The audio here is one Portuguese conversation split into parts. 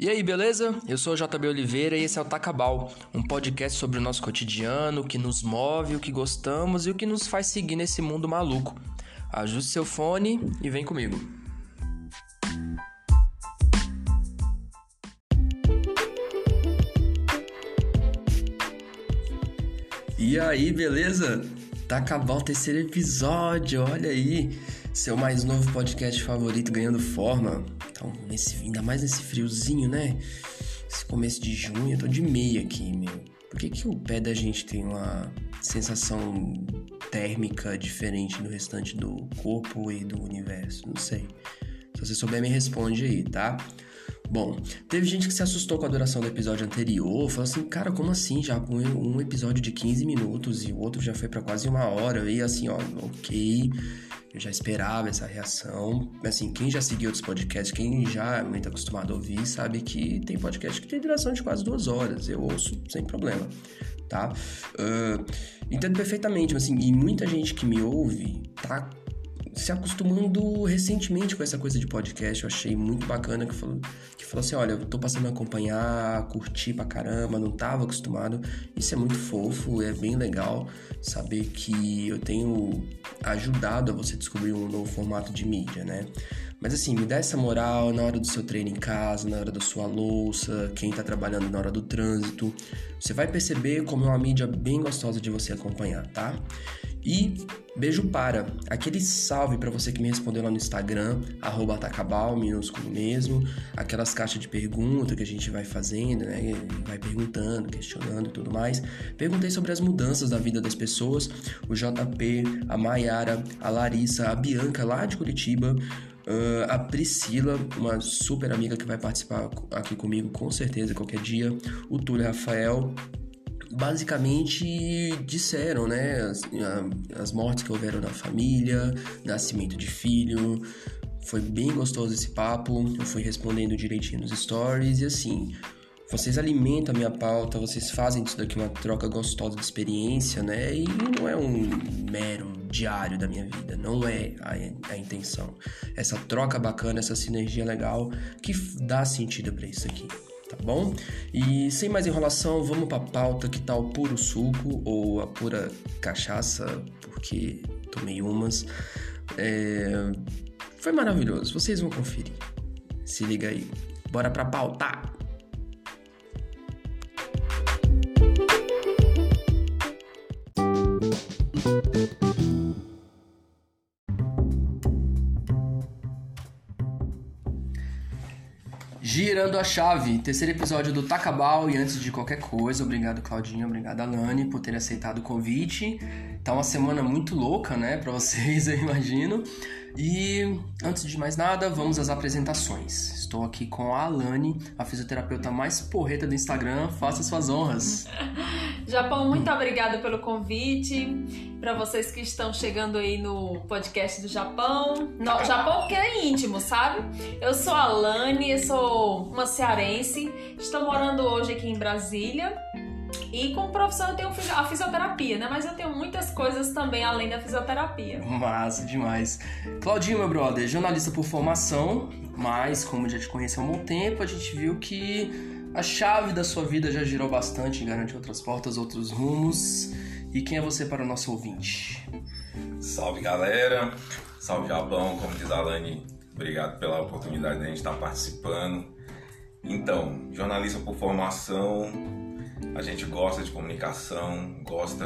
E aí, beleza? Eu sou o JB Oliveira e esse é o Tacabal, um podcast sobre o nosso cotidiano, o que nos move, o que gostamos e o que nos faz seguir nesse mundo maluco. Ajuste seu fone e vem comigo. E aí, beleza? Tacabal, terceiro episódio, olha aí. Seu mais novo podcast favorito ganhando forma. Então, nesse, ainda mais nesse friozinho, né? Esse começo de junho, eu tô de meia aqui, meu. Por que, que o pé da gente tem uma sensação térmica diferente do restante do corpo e do universo? Não sei. Se você souber, me responde aí, tá? Bom, teve gente que se assustou com a duração do episódio anterior, falou assim, cara, como assim? Já um episódio de 15 minutos e o outro já foi para quase uma hora. E assim, ó, ok eu já esperava essa reação. Assim, quem já seguiu outros podcasts, quem já é muito acostumado a ouvir, sabe que tem podcast que tem duração de quase duas horas. Eu ouço sem problema, tá? Uh, entendo perfeitamente, assim, e muita gente que me ouve tá se acostumando recentemente com essa coisa de podcast. Eu achei muito bacana que falou, que falou assim: olha, eu tô passando a acompanhar, curtir pra caramba, não tava acostumado. Isso é muito fofo, é bem legal saber que eu tenho ajudado a você descobrir um novo formato de mídia, né? Mas assim, me dá essa moral na hora do seu treino em casa, na hora da sua louça, quem tá trabalhando na hora do trânsito. Você vai perceber como é uma mídia bem gostosa de você acompanhar, tá? E beijo para aquele salve para você que me respondeu lá no Instagram, atacabal, minúsculo mesmo, aquelas caixas de pergunta que a gente vai fazendo, né? Vai perguntando, questionando e tudo mais. Perguntei sobre as mudanças da vida das pessoas, o JP, a Maiara, a Larissa, a Bianca lá de Curitiba, Uh, a Priscila, uma super amiga que vai participar aqui comigo com certeza qualquer dia, o Túlio Rafael, basicamente disseram, né, as, as mortes que houveram na família, nascimento de filho. Foi bem gostoso esse papo. Eu fui respondendo direitinho nos stories e assim, vocês alimentam a minha pauta, vocês fazem disso daqui uma troca gostosa de experiência, né? E não é um mero diário da minha vida, não é a, a intenção. Essa troca bacana, essa sinergia legal que dá sentido para isso aqui tá bom? E sem mais enrolação, vamos pra pauta que tal tá puro suco ou a pura cachaça, porque tomei umas. É... Foi maravilhoso, vocês vão conferir. Se liga aí. Bora pra pauta! Girando a chave, terceiro episódio do Tacabal. E antes de qualquer coisa, obrigado Claudinho, obrigado Alane por ter aceitado o convite. Tá uma semana muito louca, né, para vocês, eu imagino. E antes de mais nada, vamos às apresentações. Estou aqui com a Alane, a fisioterapeuta mais porreta do Instagram. Faça suas honras. Japão, muito obrigada pelo convite. Para vocês que estão chegando aí no podcast do Japão. No, Japão que é íntimo, sabe? Eu sou a Alane, eu sou uma cearense. Estou morando hoje aqui em Brasília. E como profissão eu tenho a fisioterapia, né? Mas eu tenho muitas coisas também além da fisioterapia. Massa demais. Claudinho, meu brother, jornalista por formação, mas como já te conheço há um bom tempo, a gente viu que a chave da sua vida já girou bastante, garante outras portas, outros rumos. E quem é você para o nosso ouvinte? Salve galera, salve Japão, como diz a Alane, obrigado pela oportunidade de a gente estar participando. Então, jornalista por formação, a gente gosta de comunicação, gosta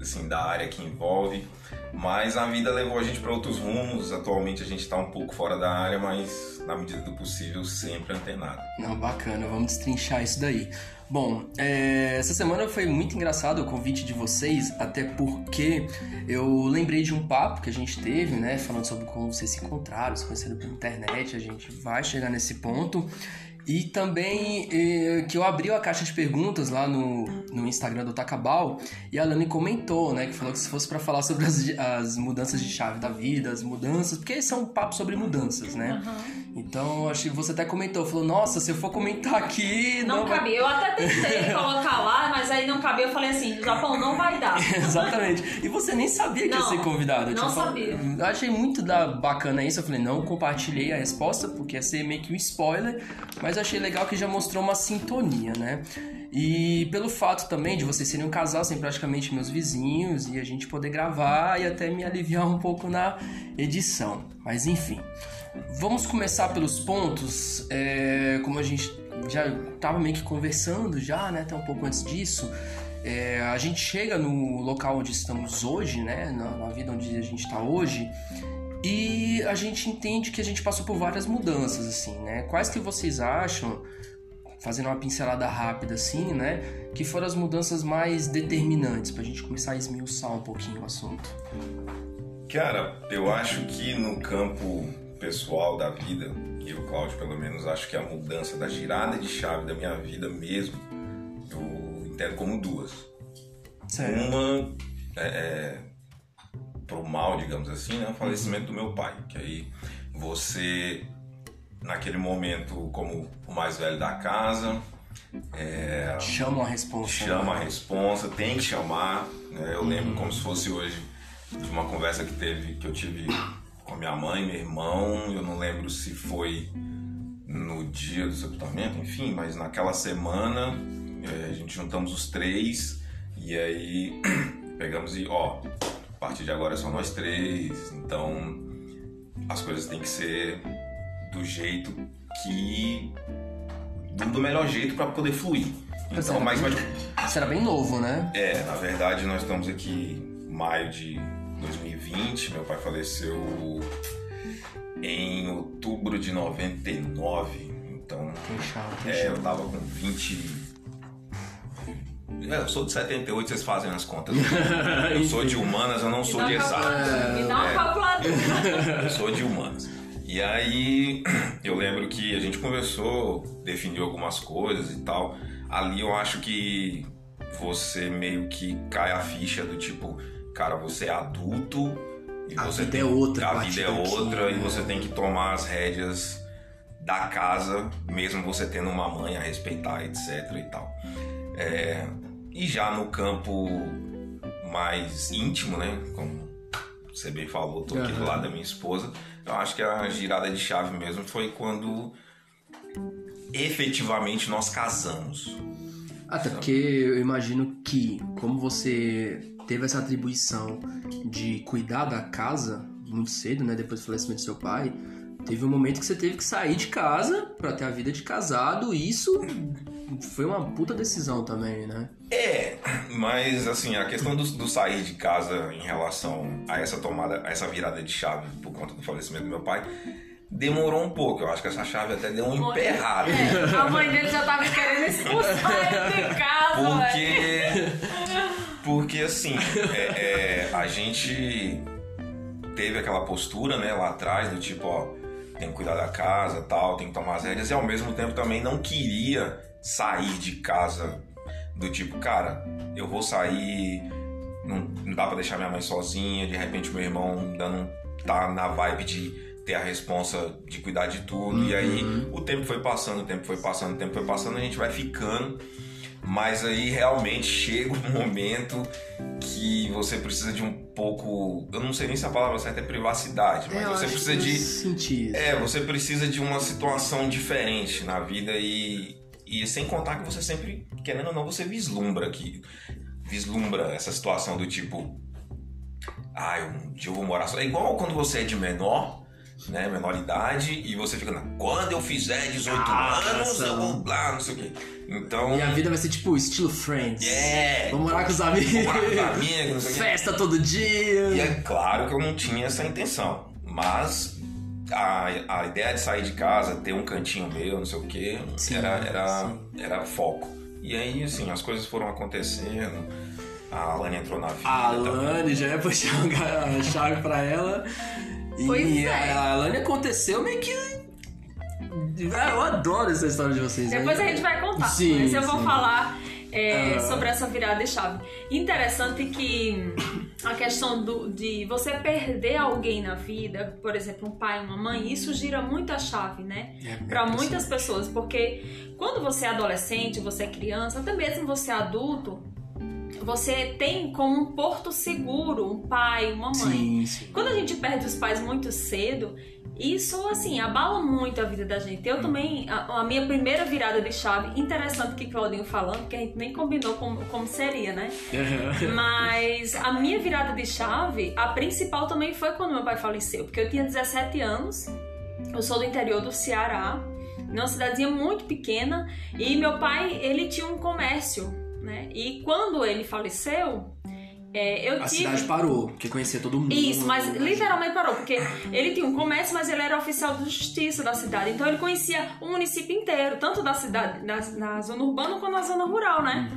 assim da área que envolve, mas a vida levou a gente para outros rumos. Atualmente a gente está um pouco fora da área, mas na medida do possível sempre antenado. Não, bacana, vamos destrinchar isso daí. Bom, é, essa semana foi muito engraçado o convite de vocês, até porque eu lembrei de um papo que a gente teve, né, falando sobre como vocês se encontraram, se conheceram pela internet, a gente vai chegar nesse ponto. E também eh, que eu abri a caixa de perguntas lá no, no Instagram do Takabal e a Lani comentou, né? Que falou que se fosse para falar sobre as, as mudanças de chave da vida, as mudanças, porque esse é um papo sobre mudanças, né? Uhum. Então, acho que você até comentou, falou, nossa, se eu for comentar aqui. Não, Não, vai- cabia. Eu até tentei colocar lá, mas aí não cabia. Eu falei assim: no Japão não vai dar. Exatamente. E você nem sabia que ia Não, ser convidado. Eu não fal- sabia. Eu achei muito da... bacana isso. Eu falei, não compartilhei a resposta, porque ia ser meio que um spoiler. Mas eu achei legal que já mostrou uma sintonia, né? E pelo fato também de vocês serem um casal, serem praticamente meus vizinhos, e a gente poder gravar e até me aliviar um pouco na edição. Mas enfim. Vamos começar pelos pontos. É, como a gente já estava meio que conversando já, né? Até um pouco antes disso. É, a gente chega no local onde estamos hoje, né? Na, na vida onde a gente está hoje. E a gente entende que a gente passou por várias mudanças, assim, né? Quais que vocês acham, fazendo uma pincelada rápida assim, né? Que foram as mudanças mais determinantes pra gente começar a esmiuçar um pouquinho o assunto. Cara, eu acho que no campo pessoal da vida, e o Cláudio pelo menos, acho que a mudança da girada de chave da minha vida mesmo, eu entendo como duas. Certo. Uma é, é pro mal, digamos assim, né? O falecimento do meu pai. Que aí você, naquele momento, como o mais velho da casa, é, Chama a responsa. chama a né? responsa, tem que chamar. né? Eu lembro como se fosse hoje de uma conversa que teve, que eu tive com a minha mãe, meu irmão. Eu não lembro se foi no dia do sepultamento, enfim, mas naquela semana eh, a gente juntamos os três e aí pegamos e ó, partir de agora são nós três, então as coisas têm que ser do jeito que do, do melhor jeito para poder fluir. Então, era mas, bem- mas era bem novo, né? é, na verdade nós estamos aqui em maio de 2020, meu pai faleceu em outubro de 99, então tem é, eu tava com 20. É, eu sou de 78, vocês fazem as contas. Eu sou de humanas, eu não sou de exatas. Me dá uma É. calculadora. Eu sou de humanas. E aí, eu lembro que a gente conversou, definiu algumas coisas e tal. Ali eu acho que você meio que cai a ficha do tipo, cara, você é adulto e A você vida tem, é outra a vida é outra e né? você tem que tomar as rédeas da casa, mesmo você tendo uma mãe a respeitar, etc e tal. É, e já no campo mais íntimo, né? Como você bem falou, tô aqui do Aham. lado da minha esposa. Eu acho que a girada de chave mesmo foi quando efetivamente nós casamos. Até porque eu imagino que, como você teve essa atribuição de cuidar da casa muito cedo, né? Depois do falecimento do seu pai, teve um momento que você teve que sair de casa pra ter a vida de casado. E isso foi uma puta decisão também, né? É, mas assim, a questão do, do sair de casa em relação a essa tomada, a essa virada de chave por conta do falecimento do meu pai, demorou um pouco. Eu acho que essa chave até deu uma emperrada. É, a mãe dele já tava querendo expulsar ele de casa, velho. Porque. Porque assim, é, é, a gente teve aquela postura, né, lá atrás, do tipo, ó, tem que cuidar da casa tal, tem que tomar as rédeas, e ao mesmo tempo também não queria sair de casa do tipo, cara, eu vou sair, não, não dá pra deixar minha mãe sozinha, de repente meu irmão ainda não tá na vibe de ter a responsa de cuidar de tudo, e aí o tempo foi passando, o tempo foi passando, o tempo foi passando, a gente vai ficando. Mas aí realmente chega um momento que você precisa de um pouco. Eu não sei nem se a palavra certa é privacidade, mas É, eu você precisa de. isso. É, você precisa de uma situação diferente na vida e. E sem contar que você sempre, querendo ou não, você vislumbra que. Vislumbra essa situação do tipo. Ah, um dia eu vou morar só. É igual quando você é de menor, né? Menor idade, e você fica. "Não, Quando eu fizer 18 Ah, anos, eu vou lá, não sei o quê. Então. E a vida vai ser tipo estilo Friends. É! Vamos morar com os amigos. Vou morar com os amigos, não sei o quê. Festa todo dia. E é claro que eu não tinha essa intenção, mas a, a ideia de sair de casa, ter um cantinho meu, não sei o quê, Sim, era, era, sim. era foco. E aí, assim, as coisas foram acontecendo, a Alane entrou na vida. A. Alane já ia puxar a chave pra ela. E Pois é. a Alane aconteceu meio que. Ah, Eu adoro essa história de vocês. Depois aí. a gente vai contar. Sim, Mas eu vou sim. falar. É, Ah. sobre essa virada de chave. Interessante que a questão do- de você perder alguém na vida, por exemplo, um pai, uma mãe, isso gira muito a chave, né? É, Para muitas pessoas, porque quando você é adolescente, você é criança, até mesmo você é adulto, você tem como um porto seguro um pai, uma mãe. Sim, sim. Quando a gente perde os pais muito cedo, isso assim abala muito a vida da gente. Eu também, a, a minha primeira virada de chave, interessante que Claudinho falando, porque a gente nem combinou como, como seria, né? Mas a minha virada de chave, a principal também foi quando meu pai faleceu, porque eu tinha 17 anos, eu sou do interior do Ceará, numa cidadezinha muito pequena, e meu pai, ele tinha um comércio, né? E quando ele faleceu, é, eu A tive... cidade parou, porque conhecia todo mundo. Isso, mas literalmente parou, porque ele tinha um comércio, mas ele era oficial de justiça da cidade. Então ele conhecia o município inteiro, tanto da cidade, na, na zona urbana quanto na zona rural, né?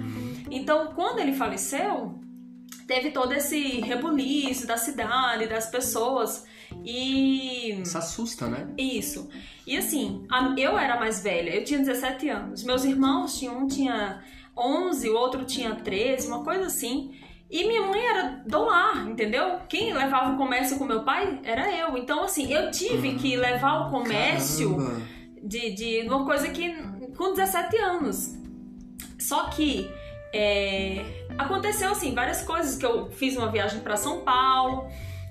Então, quando ele faleceu, teve todo esse rebuliço da cidade, das pessoas. E. Isso assusta, né? Isso. E assim, eu era mais velha, eu tinha 17 anos. Meus irmãos tinham um tinha 11, o outro tinha 13, uma coisa assim. E minha mãe era do lar, entendeu? Quem levava o comércio com meu pai era eu. Então, assim, eu tive que levar o comércio Caramba. de, de uma coisa que com 17 anos. Só que é, aconteceu assim, várias coisas que eu fiz uma viagem para São Paulo.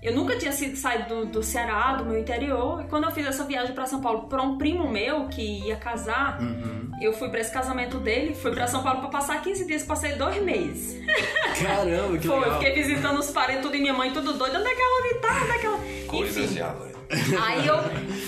Eu nunca tinha sido saído do, do Ceará, do meu interior. E quando eu fiz essa viagem para São Paulo para um primo meu que ia casar, Uhum. eu fui para esse casamento dele, fui para São Paulo para passar 15 dias, passei dois meses. Caramba, que Foi, eu legal. fiquei visitando os parentes, tudo e minha mãe, tudo doido. Onde é que ela tá? Onde é que ela... Coisas de Alan. Aí eu,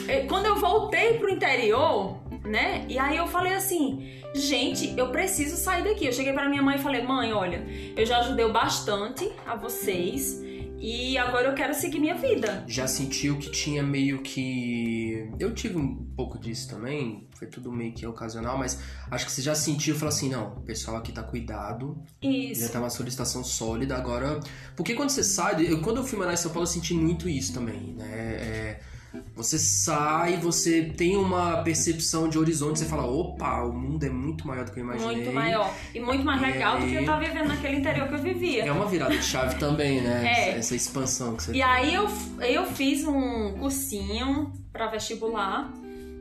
eh, quando eu voltei pro interior, né? E aí eu falei assim, gente, eu preciso sair daqui. Eu cheguei pra minha mãe e falei, mãe, olha, eu já ajudei bastante a vocês e agora eu quero seguir minha vida. Já sentiu que tinha meio que. Eu tive um pouco disso também, foi tudo meio que ocasional, mas acho que você já sentiu e falou assim: não, o pessoal aqui tá cuidado, já Isso. tá uma solicitação sólida, agora. Porque quando você sai, eu, quando eu fui morar em São Paulo, eu senti muito isso também, né? É, você sai, você tem uma percepção de horizonte, você fala: opa, o mundo é muito maior do que eu imaginei. Muito maior. E muito mais legal do que eu aí? tava vivendo naquele interior que eu vivia. É uma virada de chave também, né? É. Essa, expansão que você E aí eu, eu fiz um cursinho pra vestibular.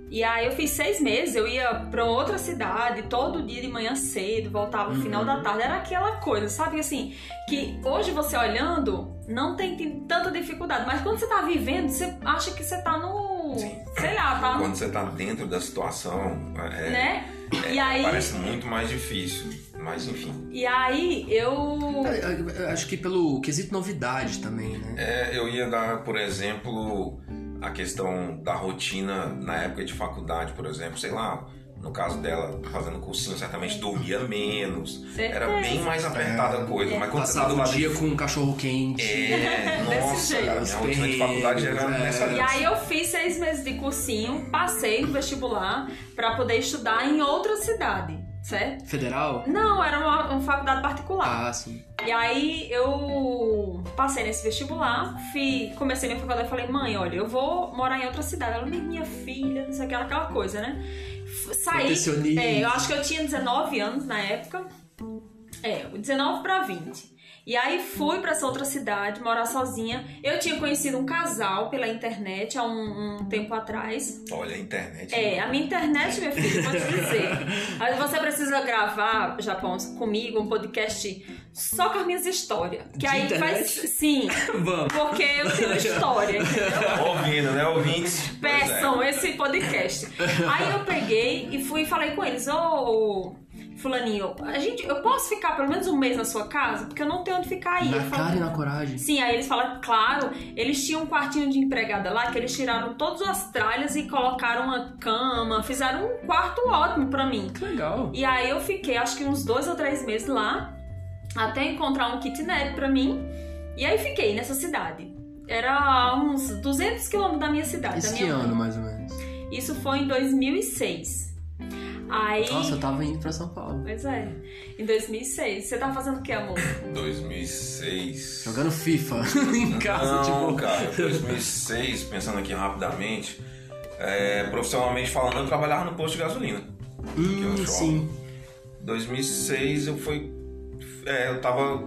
E aí eu fiz seis meses, eu ia pra outra cidade todo dia de manhã cedo, voltava no final Uhum. da tarde. Era aquela coisa, sabe? Assim, que hoje você olhando, não tem, tem tanta dificuldade. Mas quando você tá vivendo, você acha que você tá no. Sim. Sei lá, tá. Quando você tá dentro da situação, é, Né? é, E aí- parece muito mais difícil. Mas enfim. E aí eu. É, é, Acho que pelo quesito novidade também, né? É, eu ia dar, por exemplo, a questão da rotina na época de faculdade, por exemplo, sei lá, no caso dela fazendo cursinho, certamente dormia menos. Era Certeza. bem mais apertada a coisa. É. Mas quando você tá Passava o lado de dia com um cachorro quente. É, Desse nossa, jeito. cara, minha rotina de faculdade era É. nessa E aí eu fiz seis meses de cursinho, passei no vestibular pra poder estudar em outra cidade, certo? Federal? Não, era uma, uma faculdade particular. Ah, sim. E aí eu passei nesse vestibular, fui, comecei minha faculdade e falei, mãe, olha, eu vou morar em outra cidade. Ela, "Mas minha filha, não sei o que, aquela coisa, né? Saí. É, eu acho que eu tinha 19 anos na época. É, 19 pra 20. E aí fui pra essa outra cidade, morar sozinha. Eu tinha conhecido um casal pela internet há um, um tempo atrás. Olha, a internet. É, a minha internet, minha filha, vou te dizer. Aí você precisa gravar, Japão, comigo, um podcast só com as minhas histórias. Que De aí internet? faz. Sim, Vamos. porque eu tenho história, entendeu? Ouvindo, né, ouvintes? É. Peçam esse podcast. Aí eu peguei e fui e falei com eles, ô. Fulaninho, a gente, eu posso ficar pelo menos um mês na sua casa? Porque eu não tenho onde ficar aí. Na falei, cara e na coragem. Sim, aí eles falaram, claro, eles tinham um quartinho de empregada lá, que eles tiraram todas as tralhas e colocaram uma cama, fizeram um quarto ótimo pra mim. Que legal. E aí eu fiquei, acho que uns dois ou três meses lá, até encontrar um kitnet pra mim. E aí fiquei nessa cidade. Era uns 200 quilômetros da minha cidade. da Esse minha ano, mais ou menos. Isso foi em 2006. Aí... Nossa, eu tava indo pra São Paulo. Pois é, em 2006. Você tava fazendo o que, amor? 2006. Jogando FIFA em casa, Não, tipo. cara, 2006, pensando aqui rapidamente, é, profissionalmente falando, eu trabalhava no posto de gasolina. Hum, que eu sim. 2006 eu fui. É, eu tava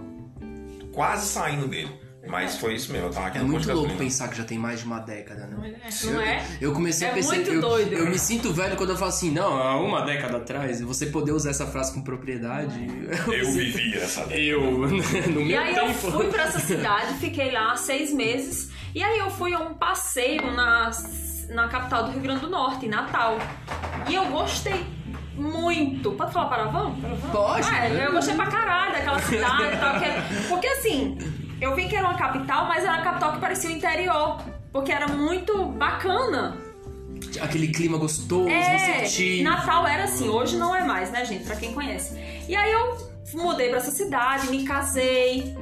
quase saindo dele. Mas foi isso mesmo, eu tava aqui É no muito louco Gasolina. pensar que já tem mais de uma década, né? Não é? Eu comecei É a pensar muito eu, doido. eu me sinto velho quando eu falo assim, não, há uma década atrás, e você poder usar essa frase com propriedade. Eu vivi essa década. Eu, no E meu aí eu tempo. fui pra essa cidade, fiquei lá seis meses. E aí eu fui a um passeio na, na capital do Rio Grande do Norte, em Natal. E eu gostei muito. Pode falar paravão? Paravão? Pode. Ah, é, eu gostei pra caralho daquela cidade e tal. que era- Porque assim, eu vi que era uma capital, mas era uma capital que parecia o interior. Porque era muito bacana. Aquele clima gostoso, É, receptivo. Natal era assim, hoje não é mais, né, gente? Pra quem conhece. E aí eu mudei pra essa cidade, me casei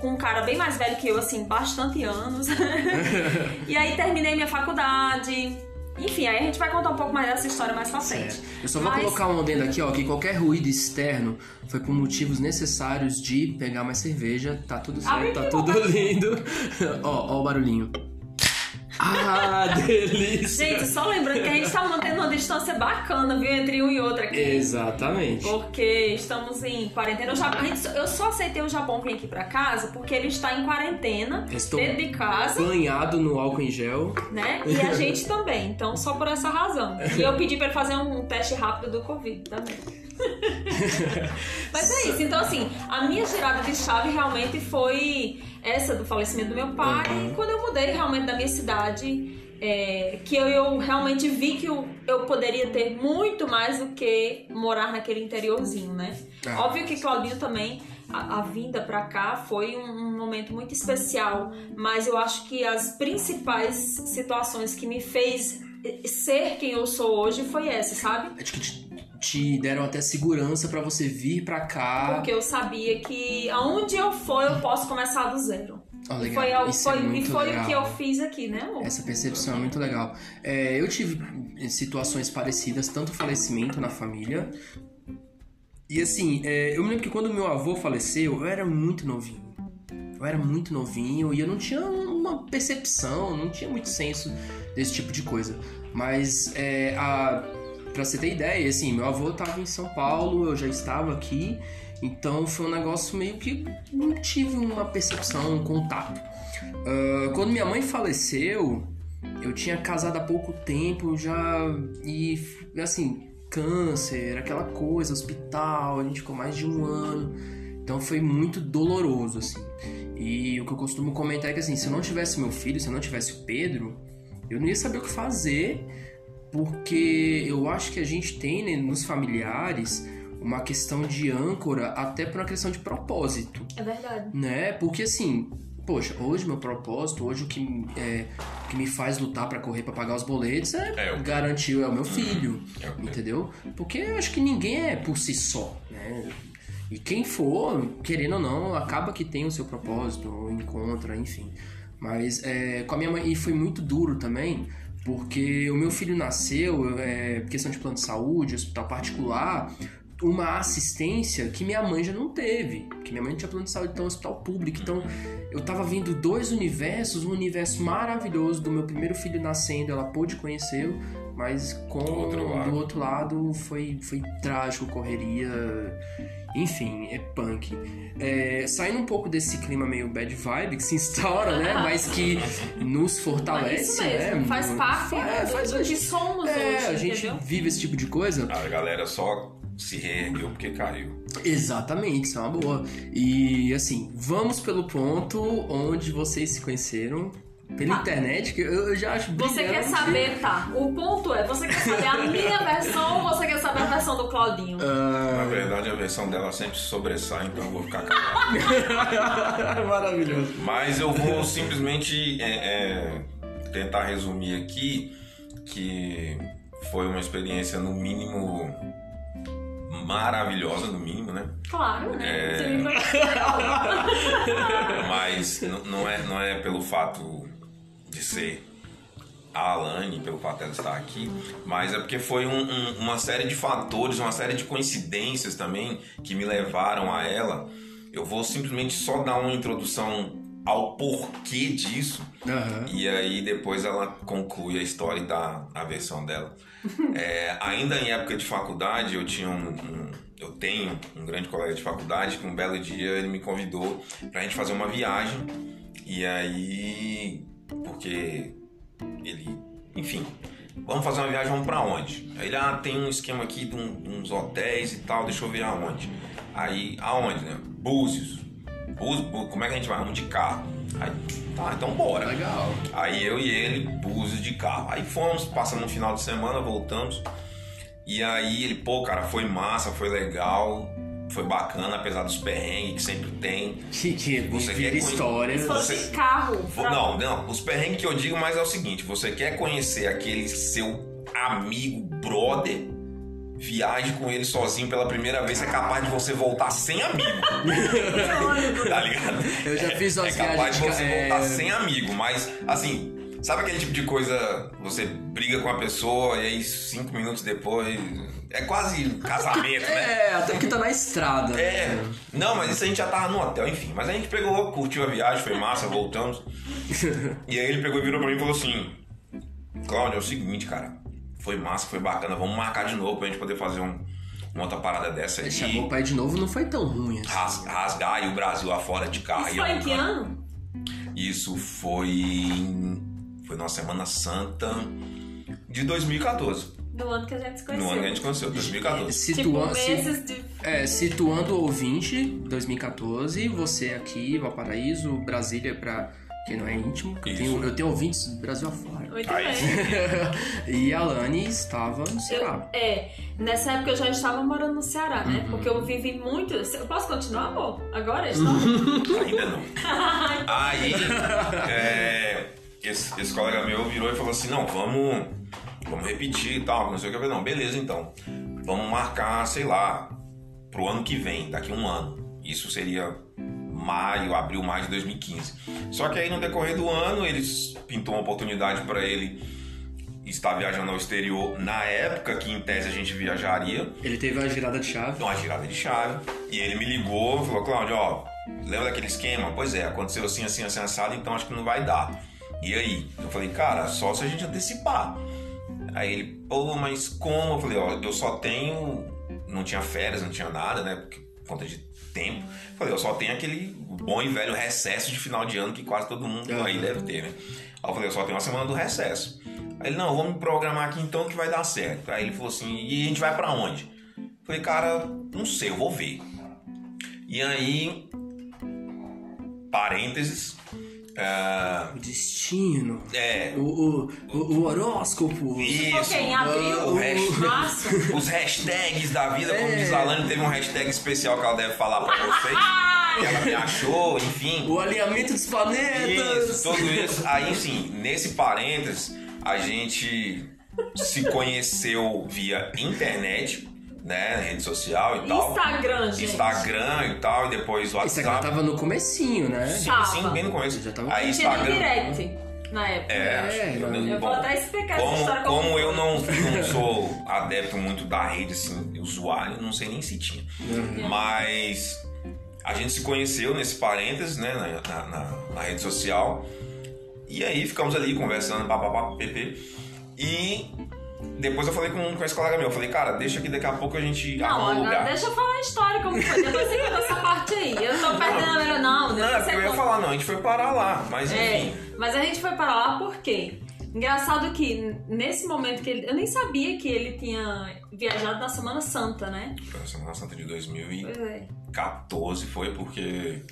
com um cara bem mais velho que eu, assim, bastante anos. e aí terminei minha faculdade. Enfim, aí a gente vai contar um pouco mais dessa história mais pra frente. Certo. Eu só vou Mas- colocar um adendo aqui, ó, que qualquer ruído externo foi por motivos necessários de pegar mais cerveja. Tá tudo certo, tá que tudo lindo. ó, ó o barulhinho. Ah, delícia! Gente, só lembrando que a gente tá mantendo uma distância bacana, viu, entre um e outro aqui. Exatamente. Porque estamos em quarentena. Eu, já- gente- eu só aceitei o Japão vir aqui pra casa porque ele está em quarentena, Estou dentro de casa. banhado no álcool em gel. né? E a gente também. Então, só por essa razão. E eu pedi pra ele fazer um teste rápido do Covid também. Mas é isso. Então, assim, a minha girada de chave realmente foi essa do falecimento do meu pai. Uhum. Quando eu mudei realmente da minha cidade, é, que eu, eu realmente vi que eu, eu poderia ter muito mais do que morar naquele interiorzinho, né? Ah. Óbvio que Claudinho também, a, a vinda pra cá foi um, um momento muito especial, mas eu acho que as principais situações que me fez ser quem eu sou hoje foi essa, sabe? Acho que te, deram até segurança pra você vir pra cá. Porque eu sabia que aonde eu for eu posso começar do zero. E legal. foi, ao- Isso é foi- e muito foi legal. o que eu fiz aqui, né, amor? Essa percepção é muito legal. É, eu tive situações parecidas, tanto falecimento na família. E assim, é, eu me lembro que quando meu avô faleceu, eu era muito novinho. Eu era muito novinho e eu não tinha uma percepção, não tinha muito senso desse tipo de coisa. Mas, é, a, pra você ter ideia, assim, meu avô tava em São Paulo, eu já estava aqui, então foi um negócio meio que não tive uma percepção, um contato. Ah, quando minha mãe faleceu, eu tinha casado há pouco tempo já e assim, câncer, aquela coisa, hospital, a gente ficou mais de um ano. Então foi muito doloroso, assim. E o que eu costumo comentar é que assim, se eu não tivesse meu filho, se eu não tivesse o Pedro, eu não ia saber o que fazer, porque eu acho que a gente tem né, nos familiares uma questão de âncora até por uma questão de propósito É verdade. né? Porque assim, poxa, hoje meu propósito, hoje o que, é, o que me faz lutar pra correr pra pagar os boletos é, É, garantir é o meu filho, o- entendeu? Porque eu acho que ninguém é por si só, né? E quem for, querendo ou não, acaba que tem o seu propósito, ou encontra, enfim. Mas é, com a minha mãe, e foi muito duro também, porque o meu filho nasceu, é, questão de plano de saúde, hospital particular, uma assistência que minha mãe já não teve. Que minha mãe não tinha plano de saúde, então hospital público. Então eu tava vendo dois universos, um universo maravilhoso do meu primeiro filho nascendo, ela pôde conhecê-lo, mas com Do outro lado. do outro lado foi, foi trágico, correria. Enfim, é punk. É, saindo um pouco desse clima meio bad vibe que se instaura, né? Mas que nos É fortalece, isso mesmo, né? faz parte Faz- do- faz do que somos é, hoje, a gente entendeu? vive esse tipo de coisa. A galera só se reergueu porque caiu. Exatamente, isso é uma boa. E assim, vamos pelo ponto onde vocês se conheceram pela Tá. internet, que eu, eu já acho Você quer saber, tá? O ponto é, você quer saber a minha versão ou você quer saber a versão do Claudinho? Na Ah, verdade, a versão dela sempre sobressai, então eu vou ficar calado. maravilhoso. Mas eu vou simplesmente é, é, tentar resumir aqui que foi uma experiência, no mínimo, maravilhosa, no mínimo, né? Claro, né? É. Vai- Mas não é, não é pelo fato de ser a Alane, pelo fato dela estar aqui, mas é porque foi um- um- uma série de fatores, uma série de coincidências também que me levaram a ela. Eu vou simplesmente só dar uma introdução ao porquê disso. Aham. E aí depois ela conclui a história e dá a versão dela. É, ainda em época de faculdade, eu tinha um, um- eu tenho um grande colega de faculdade que um belo dia ele me convidou pra gente fazer uma viagem. E aí, porque ele, enfim, vamos fazer uma viagem, vamos pra onde? Aí ele, ah, tem um esquema aqui de, um- de uns hotéis e tal, deixa eu ver aonde. Aí, aonde, né? Búzios. Búzios, Bú- como é que a gente vai? Vamos de carro. Aí, tá, então bora. Legal. Aí eu e ele, Búzios de carro. Aí fomos, passamos um final de semana, voltamos. E aí ele, pô, cara, foi massa, foi legal, foi bacana, apesar dos perrengues que sempre tem. Que, Você quer história. Se fosse Você- carro. Pra- Não, não, os perrengues que eu digo, mas é o seguinte: você quer conhecer aquele seu amigo, brother, viaje com ele sozinho pela primeira vez, é capaz de você voltar sem amigo. tá ligado? Eu já fiz umas É capaz de você é, voltar sem amigo, mas assim. Sabe aquele tipo de coisa, você briga com a pessoa e aí cinco minutos depois. É quase casamento, né? É, até que tá na estrada. É, não, mas isso a gente já tava no hotel, enfim. Mas a gente pegou, curtiu a viagem, foi massa, voltamos. E aí ele pegou e virou pra mim e falou assim: Cláudio, é o seguinte, cara. Foi massa, foi bacana, vamos marcar de novo pra gente poder fazer um, uma outra parada dessa aí. Ele chamou o pai de novo, não foi tão ruim assim. Ras- rasgar aí o Brasil afora de carro. Isso e foi em que ano? Isso foi. Foi na Semana Santa de 2014. Do ano que a gente se conheceu. No ano que a gente conheceu, 2014. Tipo, Situando, meses de... é, situando o ouvinte, 2014, você aqui, Valparaíso, Brasília, pra quem não é íntimo. Eu tenho, eu tenho ouvintes do Brasil afora. Muito bem. e a Lani estava no Eu- Ceará. é, nessa época eu já estava morando no Ceará, Uhum. né? Porque eu vivi muito. Eu posso continuar, amor? Agora? história? Ainda não. Aí, é, esse, esse colega meu virou e falou assim: não, vamos, vamos repetir e tal, não sei o que. Não, beleza então. Vamos marcar, sei lá, pro ano que vem, daqui a um ano. Isso seria maio, abril, maio de 2015. Só que aí no decorrer do ano, eles pintou uma oportunidade para ele estar viajando ao exterior na época que em tese a gente viajaria Ele teve uma girada de chave. uma girada de chave. E ele me ligou e falou, Cláudio, ó, lembra daquele esquema? Pois é, aconteceu assim, assim, assim, assado, então acho que não vai dar. E aí? Eu falei, cara, só se a gente antecipar. Aí ele, pô, mas como? Eu falei, ó, eu só tenho. Não tinha férias, não tinha nada, né? Porque, por conta de tempo. Eu falei, eu só tenho aquele bom e velho recesso de final de ano que quase todo mundo aí deve ter, né? Aí eu falei, eu só tenho uma semana do recesso. Aí ele, não, vamos programar aqui então que vai dar certo. Aí ele falou assim, e a gente vai pra onde? Eu falei, cara, não sei, eu vou ver. E aí, parênteses, é, O destino. é, O, o, o, o horóscopo. isso, Ok, em abril, o os hashtags da vida, como É. diz a Alane, teve um hashtag especial que ela deve falar pra vocês, que ela me achou, enfim. O alinhamento dos planetas. Isso, tudo isso. Aí, enfim, nesse parênteses, a gente se conheceu via internet, né? Rede social e tal. Instagram, gente. Instagram e tal, e depois o Instagram WhatsApp. tava no comecinho, né? Sim, Tava. sim, bem no começo. Já tava- Aí Instagram. direct na época. É, acho que É, eu, eu vou até explicar essa como, história como como eu não, não sou adepto muito da rede, assim, usuário, não sei nem se tinha. Uhum. Mas a gente se conheceu nesse parênteses, né, na, na, na- na rede social. E aí ficamos ali conversando, papapá, pp. E depois eu falei com, com esse colega meu, eu falei, cara, deixa que daqui a pouco a gente Não, arruma um lugar. deixa eu falar a história como foi. Depois você conta essa parte aí. Eu tô perdendo a melhor. Não, Não, é porque eu ia falar, não, a gente foi parar lá, mas É, enfim. mas a gente foi para lá por quê? Engraçado que nesse momento que ele. Eu nem sabia que ele tinha viajado na Semana Santa, né? Foi na Semana Santa de 2014 Pois é. foi porque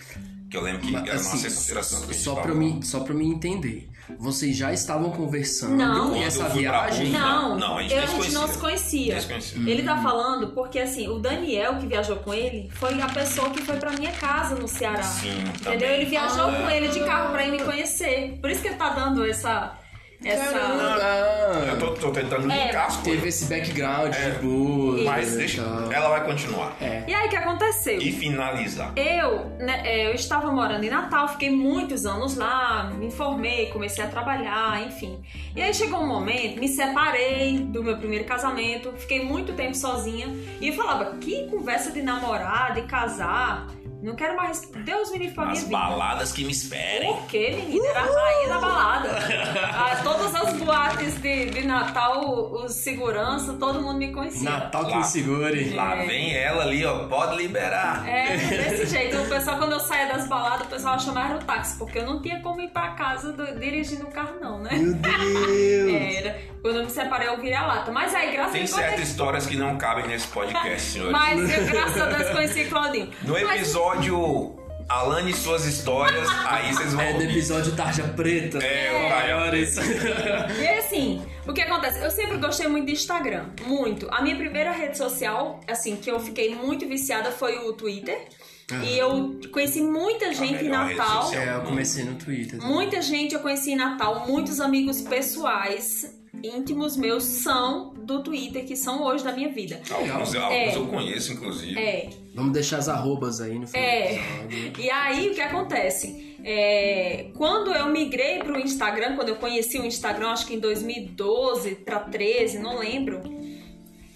que eu lembro que Mas, era uma assim, sexta-feira santa. que a gente só lá. mim, só pra mim entender. Vocês já estavam conversando Não. Quando essa viagem. Não, não, a gente eu, nem se não conhecia. se conhecia. Conhecia. Ele tá falando porque assim, o Daniel que viajou com ele foi a pessoa que foi pra minha casa no Ceará. Sim, Entendeu? também. Ele viajou Ah. com ele de carro pra ir me conhecer. Por isso que ele tá dando essa. Essa... Caramba! Eu tô, tô tentando É. linkar as Teve coisas. esse background É. de boa. Mas e deixa, ela vai continuar. É. E aí o que aconteceu? E finalizar. Eu, né, é, eu estava morando em Natal, fiquei muitos anos lá, me formei, comecei a trabalhar, enfim. E aí chegou um momento, me separei do meu primeiro casamento, fiquei muito tempo sozinha e eu falava, que conversa de namorar, de casar, Não quero mais. Deus me livre pra minha As vida. baladas que me esperem. Por quê, menina? Era a rainha da balada. Ah, todas as boates de, de Natal, os segurança, todo mundo me conhecia. Natal que Lá. me segure. Lá vem ela ali, ó. Pode liberar. É, desse jeito. O pessoal, quando eu saía das baladas, o pessoal chamava o táxi, porque eu não tinha como ir pra casa do- dirigindo o carro, não, né? Meu Deus. Era. Quando eu me separei, eu virei a lata. Mas aí, graças Tem a Deus. certas histórias que não cabem nesse podcast, senhores. Mas eu, graças a Deus, conheci Claudinho. No Mas- episódio Alane e suas histórias, aí vocês vão É do episódio Tarja Preta. É, o maiores. E assim, o que acontece? Eu sempre gostei muito de Instagram, muito. A minha primeira rede social, assim, que eu fiquei muito viciada foi o Twitter. E eu conheci muita gente em Natal. social. É, eu comecei no Twitter. Muita gente eu conheci em Natal, muitos amigos pessoais, íntimos meus, são do Twitter, que são hoje da minha vida. Alguns, alguns É. eu conheço, inclusive. É, Vamos deixar as arrobas aí no final É. do episódio. E aí o que acontece? É, quando eu migrei pro Instagram, quando eu conheci o Instagram, acho que em 2012 pra 13, não lembro.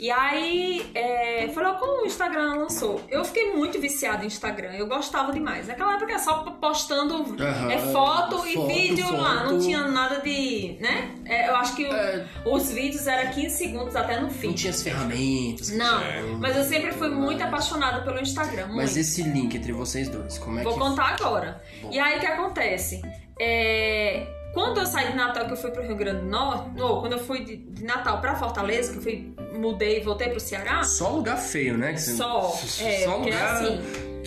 E aí, é, foi logo quando o Instagram lançou. Eu fiquei muito viciada em Instagram, eu gostava demais. Naquela época era só postando Aham, é, foto e foto, vídeo lá, não foto. tinha nada de. né? É, eu acho que É. os vídeos eram 15 segundos até no Não fim. tinha as ferramentas. Não, tinha. mas eu sempre fui muito apaixonada pelo Instagram. Muito. Mas esse link entre vocês dois, como é Vou que... contar agora. Bom. E aí o que acontece? É, Quando eu saí de Natal, que eu fui pro Rio Grande do Norte, ou quando eu fui de, de Natal pra Fortaleza, que eu fui, mudei e voltei pro Ceará, Só lugar feio, né? Você- só. É, só é lugar... assim.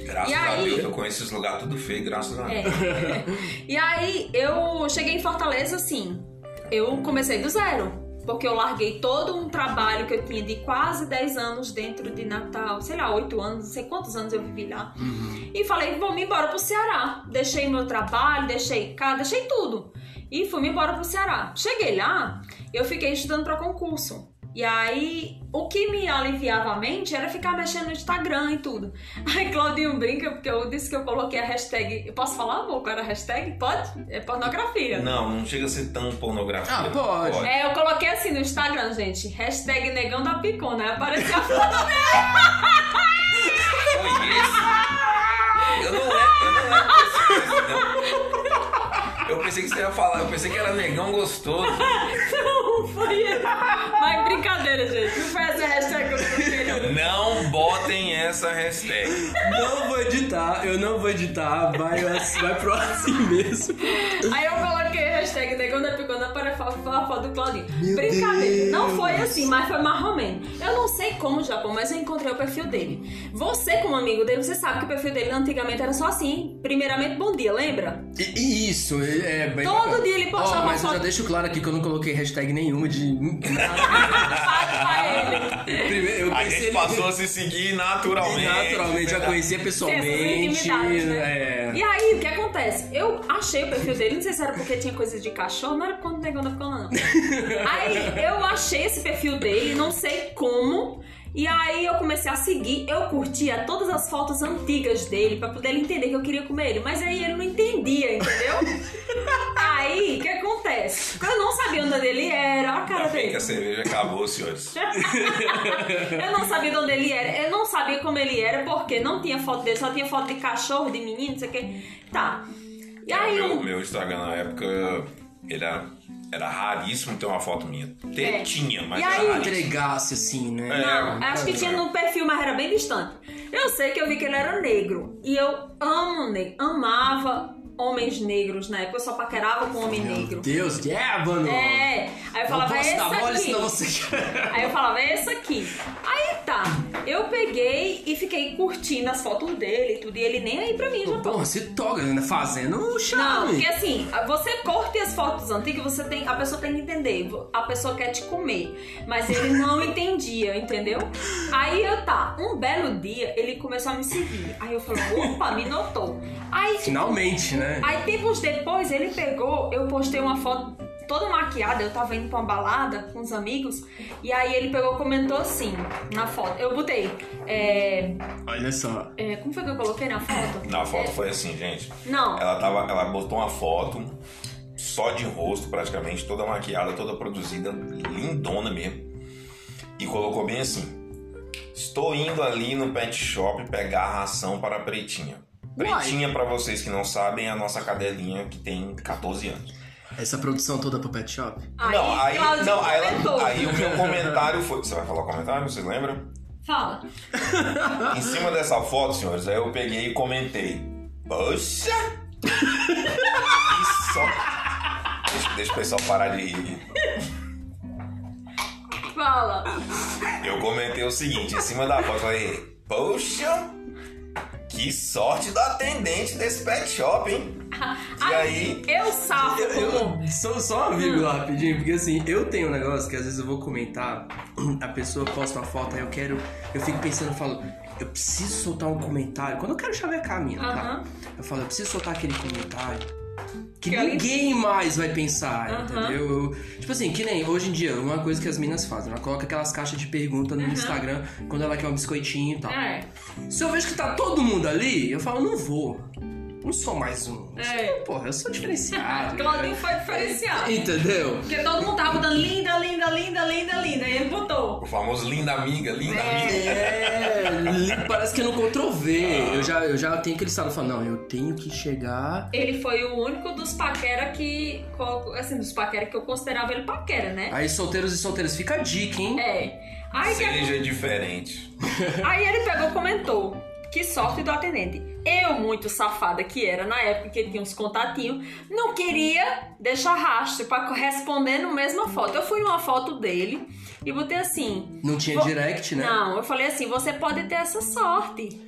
Graças E a aí? Deus, eu conheço esses lugares tudo feio, graças a É. Deus. e aí eu cheguei em Fortaleza assim. Eu comecei do zero. Porque eu larguei todo um trabalho que eu tinha de quase 10 anos dentro de Natal, sei lá, 8 anos, não sei quantos anos eu vivi lá. Uhum. E falei, vou me embora pro Ceará. Deixei meu trabalho, deixei casa, deixei tudo. E fui me embora pro Ceará. Cheguei lá, eu fiquei estudando para concurso. E aí, o que me aliviava a mente era ficar mexendo no Instagram e tudo. Aí Claudinho brinca, porque eu disse que eu coloquei a hashtag. Eu posso falar, amor, qual era a hashtag? Pode? É pornografia. Não, não chega a ser tão pornografia. Ah, pode. É, eu coloquei assim no Instagram, gente. Hashtag negão da picona. Aí apareceu a foto Foi esse? Eu não lembro, eu não lembro. Eu pensei que você ia falar, eu pensei que era negão gostoso. Não, foi ele. Mas brincadeira, gente. Não foi essa hashtag que eu coloquei, não. Não botem essa hashtag. Não vou editar, eu não vou editar, vai, vai pro assim mesmo. Aí eu coloquei hashtag negão da picona para a foto do Claudinho. Meu Brincadeira. Deus. Não foi assim, mas foi marromeno. Eu não sei como, Japão, mas eu encontrei o perfil dele. Você, como amigo dele, você sabe que o perfil dele antigamente era só assim. Primeiramente, bom dia, lembra? E, e isso, é bem Todo bacana. dia ele postava Ó, mas eu já deixo claro aqui que eu não coloquei hashtag nenhuma de nada. Fala pra ele. Primeiro, eu A gente ele passou a se seguir naturalmente. naturalmente, já conhecia Tem essas pessoalmente. né? é. E aí, o que acontece? Eu achei o perfil dele, não sei se era porque tinha de cachorro, não era quando o negão da ficando, não. Aí eu achei esse perfil dele, não sei como. E aí eu comecei a seguir, eu curtia todas as fotos antigas dele pra poder ele entender que eu queria comer ele. Mas aí ele não entendia, entendeu? aí, o que acontece? Eu não sabia onde ele era, a cara Ainda bem dele. que a cerveja acabou, senhores. Eu não sabia de onde ele era, eu não sabia como ele era, porque não tinha foto dele, só tinha foto de cachorro, de menino, não sei o que. Tá. E aí meu, eu. meu Instagram na época ele era, era raríssimo ter uma foto minha. É. Tinha, mas E era aí? raríssimo. Entregasse assim, né? É. Não, acho que tinha no perfil, mas era bem distante. Eu sei que eu vi que ele era negro. E eu amo negro. Amava homens negros na época. Eu só paquerava com homem Meu negro. Deus, yeah, mano. É. Aí eu Não falava, é mole, aqui. senão você... Aí eu falava, é esse aqui. Aí tá. Eu peguei e fiquei curtindo as fotos dele e tudo. E ele nem aí pra mim, já Porra, você toca, né? Fazendo Não, charme. porque assim, você curte as fotos antigas, você tem, a pessoa tem que entender. A pessoa quer te comer. Mas ele não entendia, entendeu? Aí eu tá, um belo dia ele começou a me seguir. Aí eu falei, opa, me notou. Aí, tipo, Finalmente, né? Aí tempos depois ele pegou, eu postei uma foto toda maquiada, eu tava indo pra uma balada com os amigos, e aí ele pegou e comentou assim, na foto. Eu botei. É, Olha só. é, como foi que eu coloquei na foto? Na foto É, foi assim, gente. não. Ela tava, ela botou uma foto só de rosto, praticamente, toda maquiada, toda produzida, lindona mesmo. E colocou bem assim: Estou indo ali no pet shop pegar a ração para a pretinha. Pretinha, pra vocês que não sabem, é a nossa cadelinha que tem 14 anos. Essa produção toda pro Pet Shop? Aí, não, aí, não, aí, ela- aí o meu comentário foi. Você vai falar o comentário? Vocês lembram? Fala. Em cima dessa foto, senhores, aí eu peguei e comentei. Poxa! Que só. Deixa, deixa o pessoal parar de rir. Fala. Eu comentei o seguinte, em cima da foto, eu falei, poxa, que sorte do atendente desse pet shop, hein? E aí, Eu safo Eu, eu- só, só uma vírgula rapidinho, porque assim, eu tenho um negócio que às vezes eu vou comentar, a pessoa posta uma foto, aí eu quero. Eu fico pensando, eu falo, eu preciso soltar um comentário. Quando eu quero chavecar a minha, tá? Aham. Eu falo, eu preciso soltar aquele comentário. Que, Que ninguém mais vai pensar, Aham. entendeu? Eu- tipo assim, que nem hoje em dia, uma coisa que as minas fazem, ela coloca aquelas caixas de pergunta no Instagram quando ela quer um biscoitinho e tal. É. Se eu vejo que tá todo mundo ali, eu falo, não vou. Não sou mais um. É. Porra, eu sou diferenciado. Claudinho foi diferenciado. Entendeu? Porque todo mundo tava botando linda, linda, linda, linda, linda. E ele botou. o famoso linda amiga, linda amiga. É, parece que é no Ctrl-V. Eu já, eu já tenho aquele estado falando, não, eu tenho que chegar. Ele foi o único dos paquera que. Assim, dos paquera que eu considerava ele paquera, né? Aí, solteiros e solteiras, fica a dica, hein? É. Aí, que- Seja diferente. aí ele pegou e comentou. Que sorte do atendente. Eu, muito safada que era na época que tinha uns contatinhos, não queria deixar rastro pra responder no mesma foto. Eu fui numa foto dele e botei assim: Não tinha direct, né? Não, eu falei assim, você pode ter essa sorte.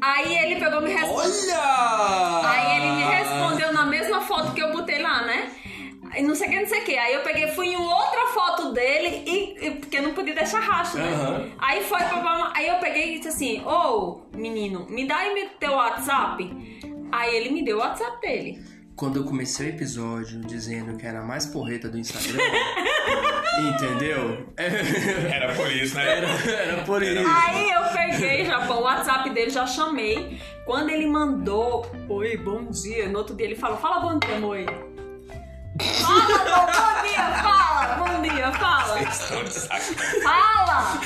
Aí ele pegou me respondeu. Olha! Aí ele me respondeu na mesma foto que eu botei lá, né? Não sei o que, não sei o que. Aí eu peguei, fui em outra foto dele porque eu não podia deixar rastro, né? Aham. Aí foi pra. Aí eu peguei e disse assim: Ô, menino, me dá aí meu- teu WhatsApp. Aí ele me deu o WhatsApp dele. Quando eu comecei o episódio dizendo que era a mais porreta do Instagram, entendeu? Era por isso, né? Era, era por isso. Aí eu peguei já o WhatsApp dele, já chamei. Quando ele mandou, oi, bom dia. No outro dia ele falou, fala bom dia, oi. Fala, bom, dia, fala, bom dia, fala, Vocês estão de sacanagem. fala.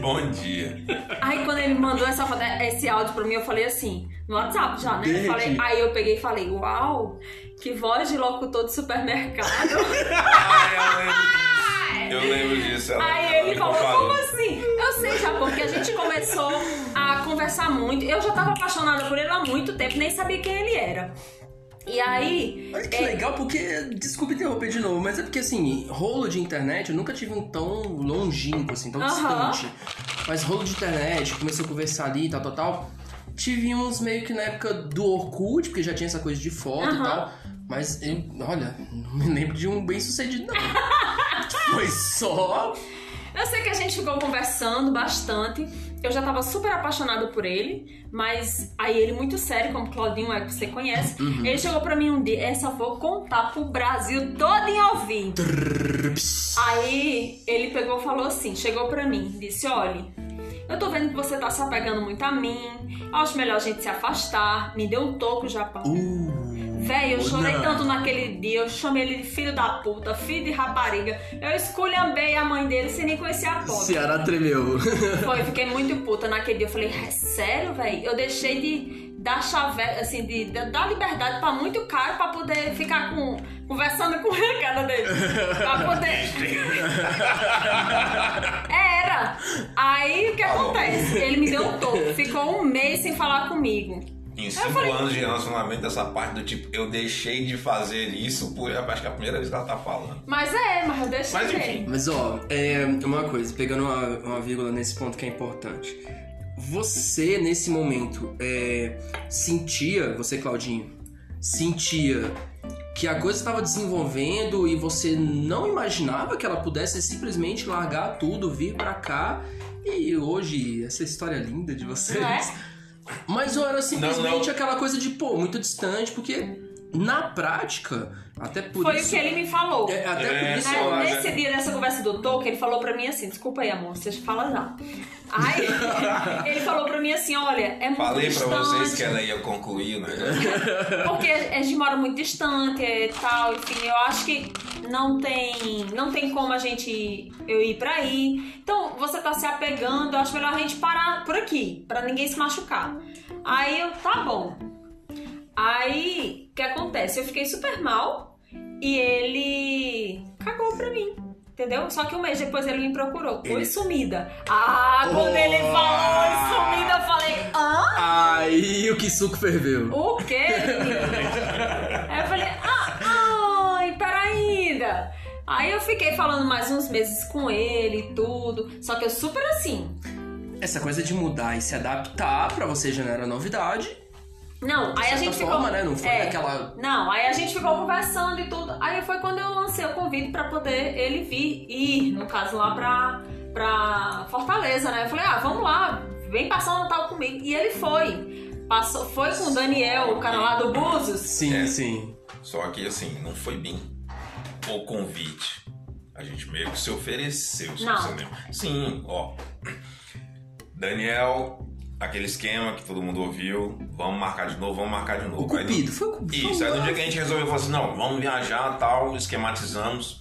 Bom dia. Aí quando ele mandou essa esse áudio pra mim, eu falei assim, no WhatsApp já, né? Eu falei, aí eu peguei e falei, uau, que voz de locutor de supermercado. Ah, eu lembro disso. Eu lembro disso. Ela, Aí ela ele falou, como assim? Eu sei, Japão, porque a gente começou a conversar muito. Eu já tava apaixonada por ele há muito tempo, nem sabia quem ele era. E aí. Olha que é, legal, porque. Desculpa interromper de novo, mas é porque assim, rolo de internet eu nunca tive um tão longínquo, assim, tão distante. Mas rolo de internet, comecei a conversar ali, tal, tal, tal. Tive uns meio que na época do Orkut, porque já tinha essa coisa de foto e tal. Mas eu, olha, não me lembro de um bem sucedido, não. Foi só. Eu sei que a gente ficou conversando bastante. Eu já tava super apaixonada por ele, mas aí ele muito sério, como Claudinho é que você conhece. Uhum. Ele chegou pra mim um dia, essa vou contar pro Brasil todo em ouvir. Aí ele pegou e falou assim, chegou pra mim, disse, olha, eu tô vendo que você tá se apegando muito a mim, acho melhor a gente se afastar, me deu um toco, Japão. Uh, Véi, eu chorei tanto naquele dia, eu chamei ele de filho da puta, filho de rapariga. Eu esculhambei a mãe dele sem nem conhecer a foto. Ceará tremeu. Foi, fiquei muito puta naquele dia. Eu falei, é sério, véi? Eu deixei de dar chave, assim, de, de dar liberdade pra muito caro pra poder ficar com, conversando com a cara dele. pra poder. Era! Aí o que acontece? Ele me deu um toco, ficou um mês sem falar comigo. Em cinco anos de relacionamento, essa parte do tipo, eu deixei de fazer isso, por, acho que é a primeira vez que ela tá falando. Mas é, mas eu deixei. Mas enfim. Mas ó, é uma coisa, pegando uma, uma vírgula nesse ponto que é importante. Você, nesse momento, é, sentia, você, Claudinho, sentia que a coisa estava desenvolvendo e você não imaginava que ela pudesse simplesmente largar tudo, vir pra cá e hoje, essa história linda de vocês. Não é? Mas ou era simplesmente Não, não. aquela coisa de, pô, muito distante, porque na prática, até por Foi isso. o que ele me falou. É, até É, por isso. Né. Nesse dia dessa conversa do Toque, ele falou pra mim assim: desculpa aí, amor, você fala já. Aí ele falou pra mim assim: olha, é muito Falei pra distante. vocês que ela ia concluir, né? Porque a gente mora muito distante e tal, enfim, eu acho que não tem, não tem como a gente eu ir pra aí. Então, você tá se apegando, eu acho melhor a gente parar por aqui, pra ninguém se machucar. Aí eu, tá bom. Aí, que acontece? Eu fiquei super mal e ele cagou pra mim. Entendeu? Só que um mês depois ele me procurou. Oi, Ele- sumida. Ah, quando ele falou oi, sumida, eu falei, hã? Aí o que suco ferveu. O quê? Aí eu falei, ah, ai, peraí ainda. Aí eu fiquei falando mais uns meses com ele e tudo. Só que eu super assim. Essa coisa de mudar e se adaptar pra você já não era novidade. Não, De aí a gente ficou. forma, né? Não foi é, aquela. Não, aí a gente ficou conversando e tudo. Aí foi quando eu lancei o convite pra poder ele vir, ir, no caso, lá pra, pra Fortaleza, né? Eu falei, ah, vamos lá, vem passar o Natal comigo. E ele foi. Passou, foi com o Daniel, o cara lá do Búzios. Sim, É. sim. Só que assim, não foi bem o convite. A gente meio que se ofereceu, se Não. você lembra. Sim, ó. Daniel, aquele esquema que todo mundo ouviu. Vamos marcar de novo, vamos marcar de novo. O Aí, Cupido. Foi o Cupido. Isso, aí no dia que a gente resolveu, falou assim, não, vamos viajar, tal, esquematizamos,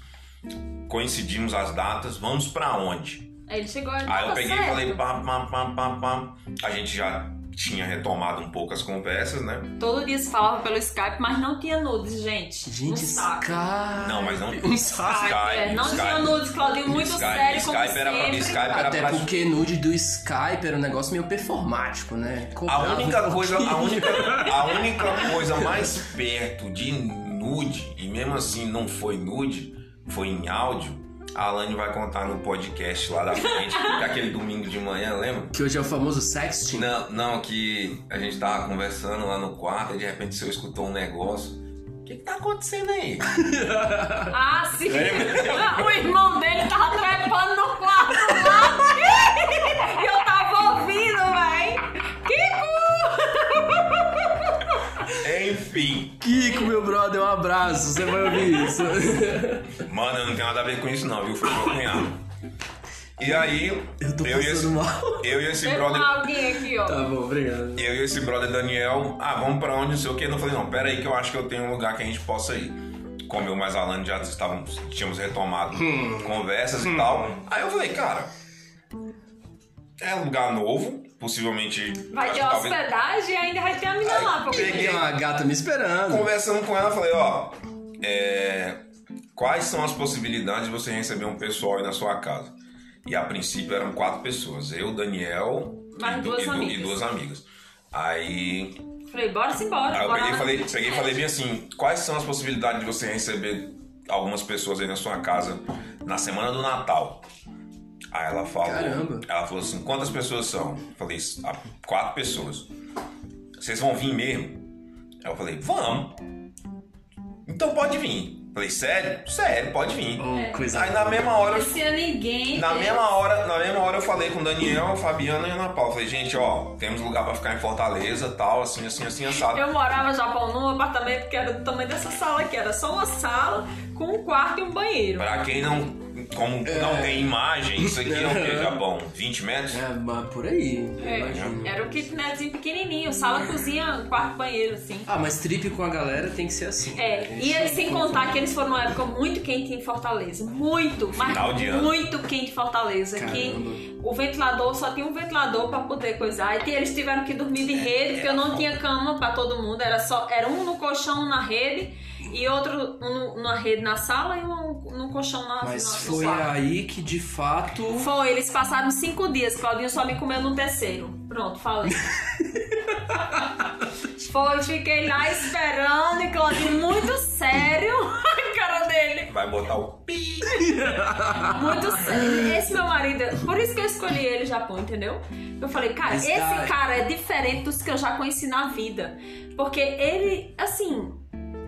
coincidimos as datas, vamos pra onde? Aí ele chegou e Aí eu peguei e certo. falei, pam, pam, pam, pam, pam. A gente já tinha retomado um pouco as conversas, né? Todo dia se falava pelo Skype, mas não tinha nudes, gente. Gente, um saco. Sky. Não, mas não- Um saco. Skype, é, não Skype. tinha nudes, Claudinho, muito Skype, sério, como Skype era pra- sempre. Skype era Até pra- porque nude do Skype era um negócio meio performático, né? A única um coisa, a única, a única coisa mais perto de nude, e mesmo assim não foi nude, foi em áudio, a Alane vai contar no podcast lá da frente, que é aquele domingo de manhã, lembra? Que hoje é o famoso sexting. Não, não, que a gente tava conversando lá no quarto e de repente você escutou um negócio. O que, que tá acontecendo aí? Ah, sim. É o irmão dele tava trepando no quarto Enfim, Kiko, meu brother, um abraço. Você vai ouvir isso. mano, eu não tenho nada a ver com isso não, viu? Foi meu cunhado. E aí, Eu tô eu e esse, mal. eu e esse Teve brother. alguém aqui, ó. Tá bom, obrigado. Eu e esse brother Daniel, ah, vamos pra onde, não sei o que. Eu falei, não, pera aí que eu acho que eu tenho um lugar que a gente possa ir. Como eu mais Alan já estávamos, tínhamos retomado conversas e tal. Aí eu falei, cara, é um lugar novo, possivelmente. Vai ter hospedagem e ainda vai ter a mina lá. Porque... peguei- uma gata me esperando. Conversando com ela, eu falei, ó, é, quais são as possibilidades de você receber um pessoal aí na sua casa? E a princípio eram quatro pessoas, eu, Daniel Mais e, du- duas e e duas amigas. Aí Falei, bora se embora. Aí eu bora peguei e falei, peguei e falei bem assim, quais são as possibilidades de você receber algumas pessoas aí na sua casa na semana do Natal? Aí ela falou, Caramba. ela falou assim, quantas pessoas são? Eu falei, "Ah, quatro pessoas. Vocês vão vir mesmo? Aí eu falei, vamos. Então pode vir. Eu falei, sério? Sério, pode vir. Oh, coisa Aí na mesma hora eu Não tinha ninguém. na mesma hora, na mesma hora eu falei com o Daniel, a Fabiana e a Ana Paula. Falei, gente, ó, temos lugar pra ficar em Fortaleza, tal, assim, assim, assim, assado. Eu morava no Japão num apartamento que era do tamanho dessa sala aqui. Era só uma sala com um quarto e um banheiro. Pra quem não, como não tem imagem, isso aqui é o que, Japão? 20 metros? É, mas por aí, É, era um kitnetzinho pequenininho, sala, cozinha, quarto, banheiro, assim. Ah, mas trip com a galera tem que ser assim. É, e Isso aí, sem contar que eles foram numa época muito quente em Fortaleza. Muito, mas Final de ano. muito quente em Fortaleza. Que Caramba. o ventilador só tinha um ventilador pra poder coisar. E eles tiveram que dormir de rede, porque eu não tinha cama pra todo mundo. Era só era um no colchão na rede e outro um na rede na sala e um no colchão na Mas na- foi quarto. aí que de fato. Foi, eles passaram cinco dias. Claudinho só me comeu no terceiro. Pronto, falei. Foi, fiquei lá esperando e Claudinho muito sério. A cara dele. Vai botar o pi. Muito sério. Esse meu marido, por isso que eu escolhi ele Japão, entendeu? Eu falei, cara, Esse cara é diferente dos que eu já conheci na vida. Porque ele, assim.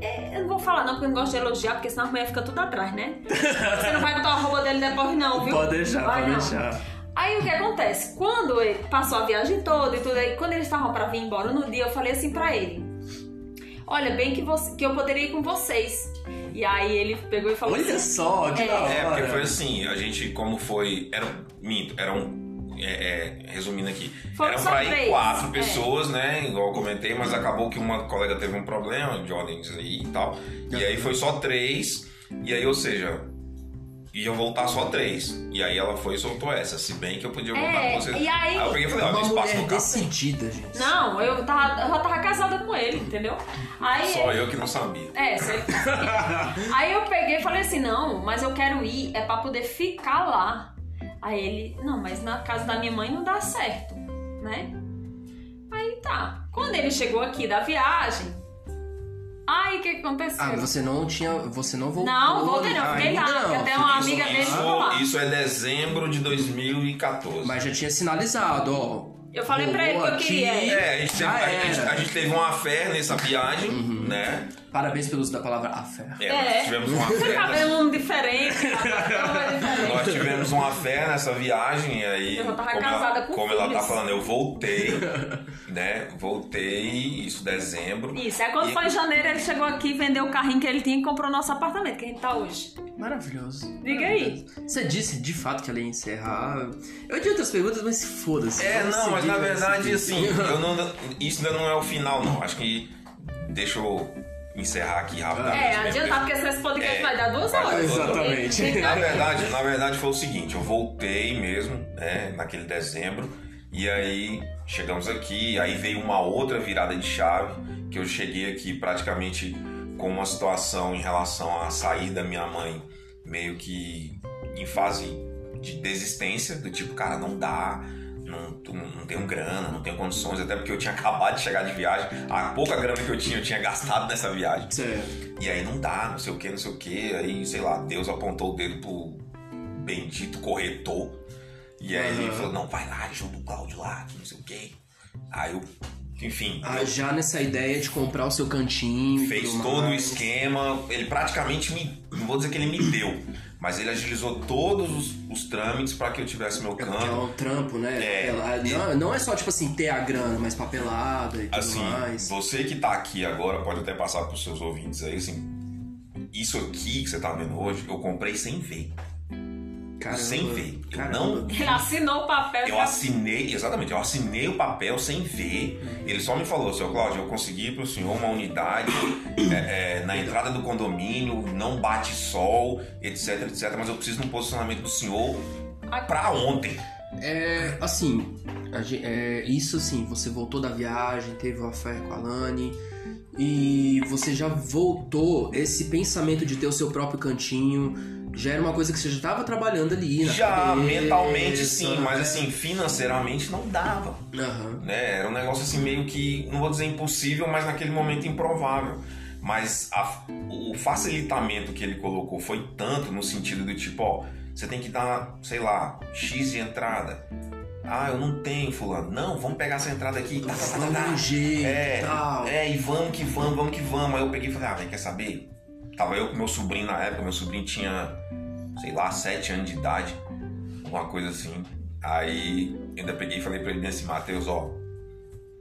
É, eu não vou falar não, porque eu não gosto de elogiar, porque senão a mulher fica tudo atrás, né? Você não vai botar a roupa dele depois, não, viu? Pode deixar, Vai pode não. deixar. Aí o que acontece? Quando ele passou a viagem toda e tudo aí, quando eles estavam pra vir embora no dia, eu falei assim pra ele: Olha, bem que, você, que eu poderia ir com vocês. E aí ele pegou e falou Olha assim. só, que É. da hora. É, porque foi assim, a gente, como foi. Era. Minto, era um. É, é, resumindo aqui, Foram eram só pra ir três, quatro é. pessoas, né? Igual eu comentei, mas acabou que uma colega teve um problema de ordens aí e tal. E aí foi só três. E aí, ou seja, iam voltar só três. E aí ela foi e soltou essa. Se bem que eu podia voltar É, com vocês. e aí- eu peguei e falei, ó, espaço no carro. decidida, gente. Não, eu, tava, eu já tava casada com ele, entendeu? Aí Só eu que não sabia. É, sei. Aí eu peguei e falei assim: não, mas eu quero ir, é pra poder ficar lá. Aí ele, não, mas na casa da minha mãe não dá certo, né? Aí tá. Quando ele chegou aqui da viagem, aí o que aconteceu? Ah, você não tinha. Você não voltou. Não, voltei não, fiquei lá, porque até uma Isso- amiga dele ficou lá. isso é dezembro de 2014. Mas já tinha sinalizado, ó. Eu falei pra ele que eu Rolou queria. aqui. É, a gente, teve, a, gente, a gente teve uma fé nessa viagem, né? Parabéns pelo uso da palavra afé. É, É. nós tivemos uma fé. nessa- Cabelo diferente, cabelo diferente. Nós tivemos uma fé nessa viagem e aí. Eu tava como casada ela, com Como ela tá filhos. falando, eu voltei, né? Voltei, isso dezembro. Isso, aí quando E- foi em janeiro, ele chegou aqui, vendeu o carrinho que ele tinha e comprou nosso apartamento, que a gente tá hoje. Maravilhoso. Diga aí. Você disse de fato que ela ia encerrar. Eu tinha outras perguntas, mas foda-se. É, não, mas na verdade, assim, eu não, isso ainda não é o final, não. Acho que. Deixa eu encerrar aqui rapidamente. É, mesmo, adiantar, porque esse podcast É, vai dar duas horas. Exatamente. Tem- Na verdade, na verdade foi o seguinte, eu voltei mesmo, né, naquele dezembro, e aí chegamos aqui, aí veio uma outra virada de chave, que eu cheguei aqui praticamente com uma situação em relação a sair da minha mãe meio que em fase de desistência, do tipo, cara, não dá, não, não tenho grana, não tenho condições, até porque eu tinha acabado de chegar de viagem, a pouca grana que eu tinha, eu tinha gastado nessa viagem. Certo. E aí não dá, não sei o que, não sei o que. Aí, sei lá, Deus apontou o dedo pro bendito corretor. E aí ele Aham. falou, não, vai lá, ajuda o Cláudio lá, não sei o que. Aí eu, enfim, Ah, já nessa ideia de comprar o seu cantinho. fez todo o esquema. Ele praticamente me. Não vou dizer que ele me deu, mas ele agilizou todos os, os trâmites para que eu tivesse meu É porque é canto. um trampo, né? É. Não, não é só, tipo assim, ter a grana, mas papelada e tudo Assim, mais. você que tá aqui agora pode até passar pros seus ouvintes aí, assim. Isso aqui que você tá vendo hoje, eu comprei sem ver. Caramba. sem ver. Eu não Ele assinou o papel. Eu assinei, exatamente, eu assinei o papel sem ver. Ele só me falou, seu Cláudio, eu consegui para o senhor uma unidade é, é, na entrada do condomínio, não bate sol, etc, etc. Mas eu preciso de um posicionamento do senhor para ontem. É, assim, é, isso assim, você voltou da viagem, teve uma fé com a Lani e você já voltou, esse pensamento de ter o seu próprio cantinho, já era uma coisa que você já estava trabalhando ali Já cabeça, mentalmente sim, mas assim, financeiramente não dava. Aham. né? Era um negócio assim meio que, não vou dizer impossível, mas naquele momento improvável. Mas a- o facilitamento que ele colocou foi tanto no sentido do tipo, ó, você tem que dar, sei lá, X de entrada. Ah, eu não tenho, fulano. Não, vamos pegar essa entrada aqui. Tá, tá, tá, tá, tá. um jeito É, e tal. é, e vamos que vamos, vamos que vamos. Aí eu peguei e falei, ah, quer saber? Tava eu com meu sobrinho na época, meu sobrinho tinha, sei lá, 7 anos de idade, alguma coisa assim. Aí eu ainda peguei e falei pra ele assim, Matheus, ó,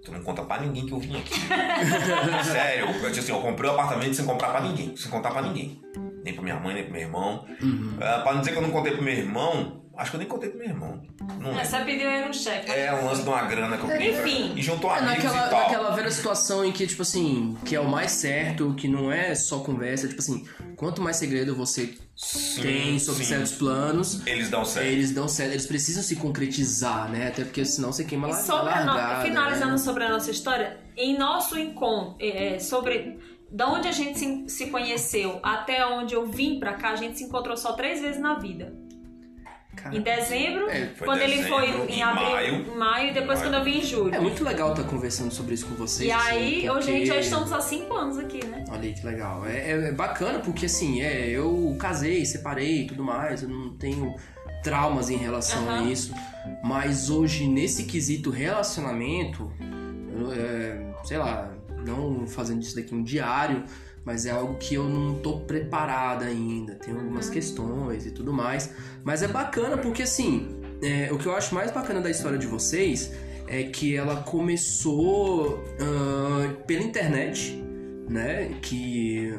tu não conta pra ninguém que eu vim aqui. Sério, eu, assim, eu comprei o apartamento sem comprar pra ninguém, sem contar pra ninguém. Nem pra minha mãe, nem pro meu irmão. Uhum. Ah, pra não dizer que eu não contei pro meu irmão, acho que eu nem contei pro meu irmão. Não É, pediu ele um cheque. É um lance de uma grana que eu pedi. Enfim. E juntou É, amigos naquela, e tal. naquela velha situação em que, tipo assim, que é o mais certo, que não é só conversa, tipo assim, quanto mais segredo você Sim, tem sobre sim. certos planos, Eles dão certo. eles dão certo, eles precisam se concretizar, né? Até porque senão você queima lá sobre a no- largada, finalizando né? sobre a nossa história, em nosso encontro, é, sobre da onde a gente se, se conheceu até onde eu vim pra cá, a gente se encontrou só três vezes na vida. Cara, Em dezembro, É, quando ele dezembro, foi em em abril, maio. em maio, e depois Maio. quando eu vim em julho. É muito legal estar conversando sobre isso com vocês. e aí, assim, hoje a gente já porque- estamos há cinco anos aqui, né? Olha aí que legal. É, é- é bacana porque assim, é, eu casei, separei e tudo mais, eu não tenho traumas em relação a isso. Mas hoje, nesse quesito relacionamento, eu, é, sei lá, não fazendo isso daqui um diário, mas é algo que eu não tô preparada ainda. Tem algumas questões e tudo mais. Mas é bacana porque assim, é, o que eu acho mais bacana da história de vocês é que ela começou ah, pela internet, né? Que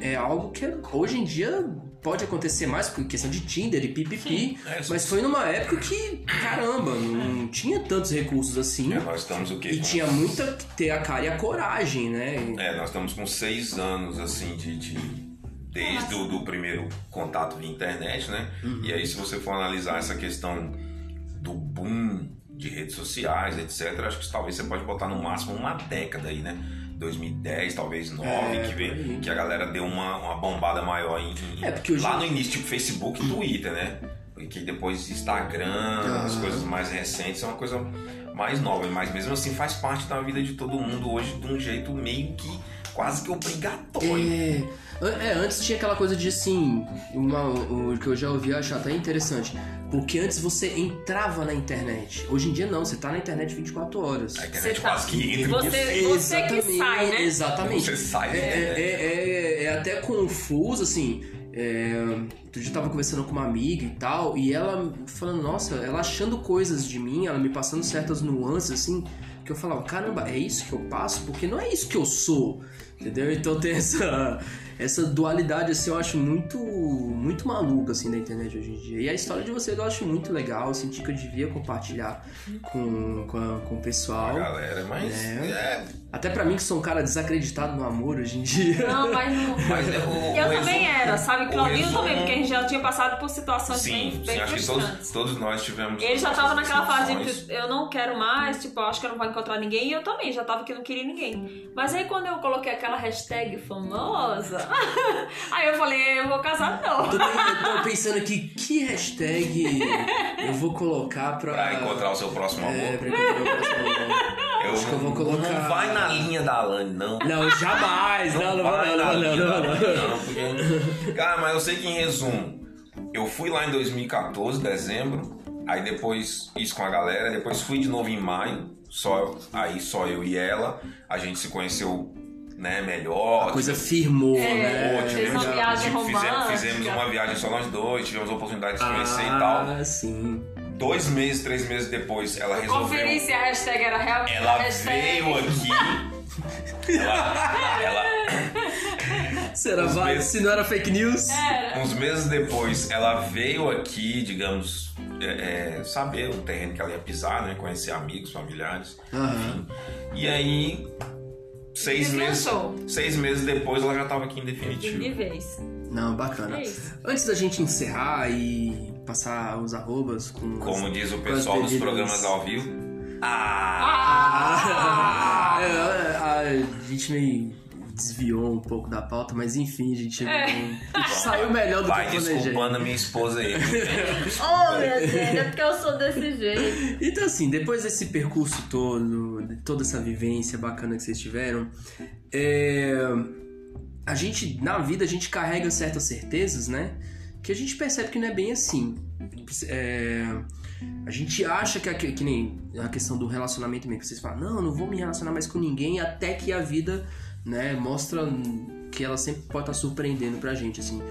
é algo que hoje em dia pode acontecer mais por questão de Tinder e pipipi, É, mas foi numa época que, caramba, não tinha tantos recursos assim. É, nós estamos o quê? E tinha muita que ter a cara e a coragem, né? É, nós estamos com seis anos, assim, de... de- Desde o do primeiro contato via internet, né? Uhum. E aí, se você for analisar essa questão do boom de redes sociais, etc., acho que talvez você pode botar no máximo uma década aí, né? 2010, talvez 9, É, que, veio- que a galera deu uma, uma bombada maior em, em- É, porque lá no início, tipo Facebook e Twitter, né? Porque depois Instagram, as Aham. coisas mais recentes, é uma coisa mais nova, mas mesmo assim faz parte da vida de todo mundo hoje de um jeito meio que quase que obrigatório. É, é, antes tinha aquela coisa de assim, uma, o que eu já ouvi achar até interessante. Porque antes você entrava na internet. Hoje em dia não, você tá na internet 24 horas. A internet Você tá- quase que entra. Você- você que sai, né? Exatamente. Você sai, É, né? é, é- é até confuso, assim. É, outro dia eu tava conversando com uma amiga e tal, e ela falando, nossa, ela achando coisas de mim, ela me passando certas nuances, assim, que eu falava, caramba, é isso que eu passo? Porque não é isso que eu sou, entendeu? Então tem essa, essa dualidade, assim, eu acho muito, muito maluca, assim, da internet hoje em dia. E a história de vocês eu acho muito legal, eu senti que eu devia compartilhar com, com, a- com o A pessoal. galera, mas É. é, Até pra mim, que sou um cara desacreditado no amor hoje em dia. Não, mas não. mas é o, Eu o também resumo- era, sabe? Claudinho resumo- também, porque a gente já tinha passado por situações Sim, bem, sim, bem acho que todos, todos nós tivemos. Ele já tava naquela fase de eu não quero mais, tipo, eu acho que eu não vou encontrar ninguém, e eu também já tava que não queria ninguém. Mas aí quando eu coloquei aquela hashtag famosa, aí eu falei, eu vou casar não. Tô, tô pensando aqui, que hashtag eu vou colocar pra... Pra encontrar o seu próximo amor. É, pra encontrar o próximo amor. Eu Acho que eu vou colocar- Não vai na linha da Alane, não. Não, jamais! Não, não, não, vai não, na não, linha não, da não, Alane, não. não, porque... Cara, mas eu sei que em resumo, eu fui lá em 2014, dezembro, aí depois, isso com a galera, depois fui de novo em maio, só, aí só eu e ela, a gente se conheceu, né, melhor. A coisa firmou, É, né? Pô, fez uma tivemos, viagem tipo, fizemos, fizemos uma viagem só nós dois, tivemos a oportunidade de se conhecer e tal. Ah, sim. Dois meses, três meses depois, ela resolveu. Conferi se a hashtag era real. Ela hashtag... veio aqui. Ela, ela, Será vai? meses- Se não era fake news? Era. uns meses depois, ela veio aqui, digamos, é, é, saber o terreno que ela ia pisar, né? Conhecer amigos, familiares. Aham. E aí, seis meses, seis meses depois, ela já tava aqui em De definitivo. vez. Não, bacana. É. Antes da gente encerrar e passar os arrobas com... as- Como diz o as pessoal dos programas ao vivo. Ah! Ah! É, a, a gente meio desviou um pouco da pauta, mas enfim, a gente, É. a gente saiu melhor do Vai que eu planejei. desculpando a minha esposa aí. Oh, meu Deus, é porque eu sou desse jeito. Então, assim, depois desse percurso todo, de toda essa vivência bacana que vocês tiveram, é, a gente, na vida, a gente carrega certas certezas, né? Que a gente percebe que não é bem assim. É, a gente acha que, a- que nem a questão do relacionamento mesmo, que vocês falam, não, eu não vou me relacionar mais com ninguém até que a vida, né, mostra que ela sempre pode estar surpreendendo pra gente, assim.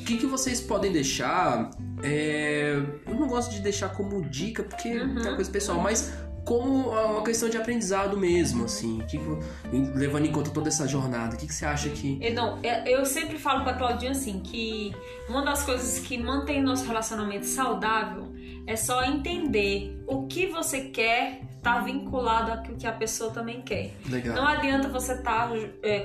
O que, que vocês podem deixar? é, eu não gosto de deixar como dica, porque é uma coisa pessoal, mas como uma questão de aprendizado mesmo, assim. Que levando em conta toda essa jornada, o que, que você acha que. Eu, não, eu- eu sempre falo pra Claudinha assim, que uma das coisas que mantém nosso relacionamento saudável é só entender o que você quer tá vinculado àquilo que a pessoa também quer. Legal. Não adianta você estar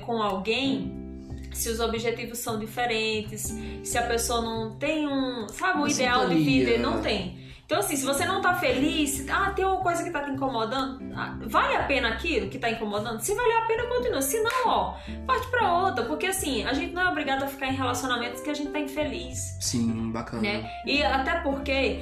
com alguém se os objetivos são diferentes, se a pessoa não tem um, sabe, um Uma ideal de vida, não tem. Então, assim, se você não tá feliz, ah, tem uma coisa que tá te incomodando, ah, vale a pena aquilo que tá incomodando? Se valer a pena, continua. Se não, ó, parte pra outra. Porque, assim, a gente não é obrigado a ficar em relacionamentos que a gente tá infeliz, Sim, bacana. né? E até porque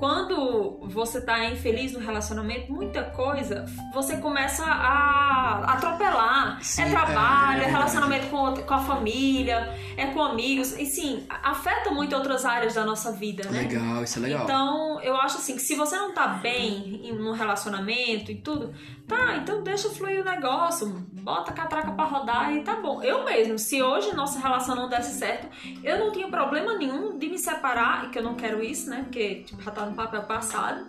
quando você tá infeliz no relacionamento, muita coisa você começa a atropelar. Sim, é trabalho, é, é, é relacionamento com, com a família, é com amigos. E sim, afeta muito outras áreas da nossa vida, né? Legal, isso é legal. Então, eu acho assim que se você não tá bem em- no relacionamento e tudo, tá, então deixa fluir o negócio, bota a catraca pra rodar e tá bom. Eu mesmo, se hoje nossa relação não desse certo, eu não tinha problema nenhum de me separar, e que eu não quero isso, né? Porque tipo, já tá no papel passado.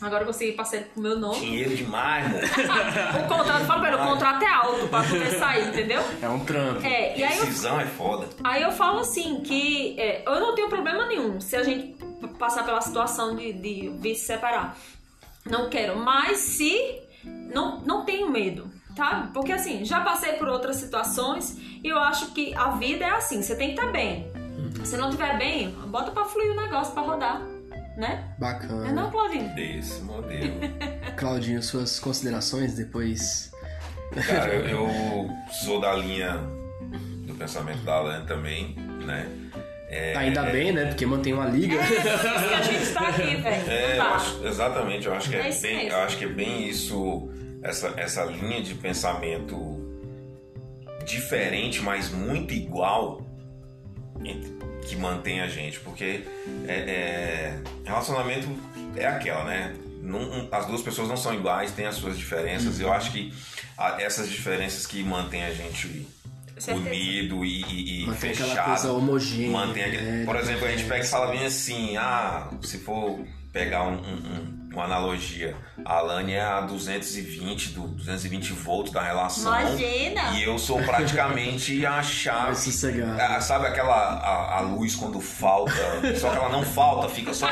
Agora eu consegui parceiro com o meu nome. Dinheiro demais, mano. O contrato, fala pra ele, o contrato é alto pra poder sair, entendeu? É um trampo. É, e aí eu, Decisão é foda. aí eu falo assim, que é, eu não tenho problema nenhum se a gente passar pela situação de, de vir se separar. Não quero, mas se não, não tenho medo, tá? Porque assim, já passei por outras situações e eu acho que a vida é assim, você tem que estar bem. Se não estiver bem, bota pra fluir o negócio pra rodar, né? Bacana. É não, Claudinho? Desse modelo. Claudinho, suas considerações depois. Cara, eu, eu sou da linha do pensamento da Alan também, né? É, Ainda bem, né? Porque mantém uma liga. É, isso que a gente tá aqui, velho. É, eu acho- exatamente, eu acho que é, É bem, mesmo. eu acho que é bem isso, essa, essa linha de pensamento diferente, mas muito igual entre- que mantém a gente, porque é, é, relacionamento é aquela, né? Não- as duas pessoas não são iguais, têm as suas diferenças. Eu acho que a- essas diferenças que mantêm a gente Certeza. unido e, e- e Mantém aquela fechado. coisa homogênea. Mantém aquele- né? Por exemplo, a gente pega e fala bem assim, ah, se for pegar um- um- um- uma analogia, a Alane é a 220, do 220 volts da relação. Imagina! E eu sou praticamente a chave. sossegado. Ah, sabe aquela a, a luz quando falta, só que ela não falta, fica só,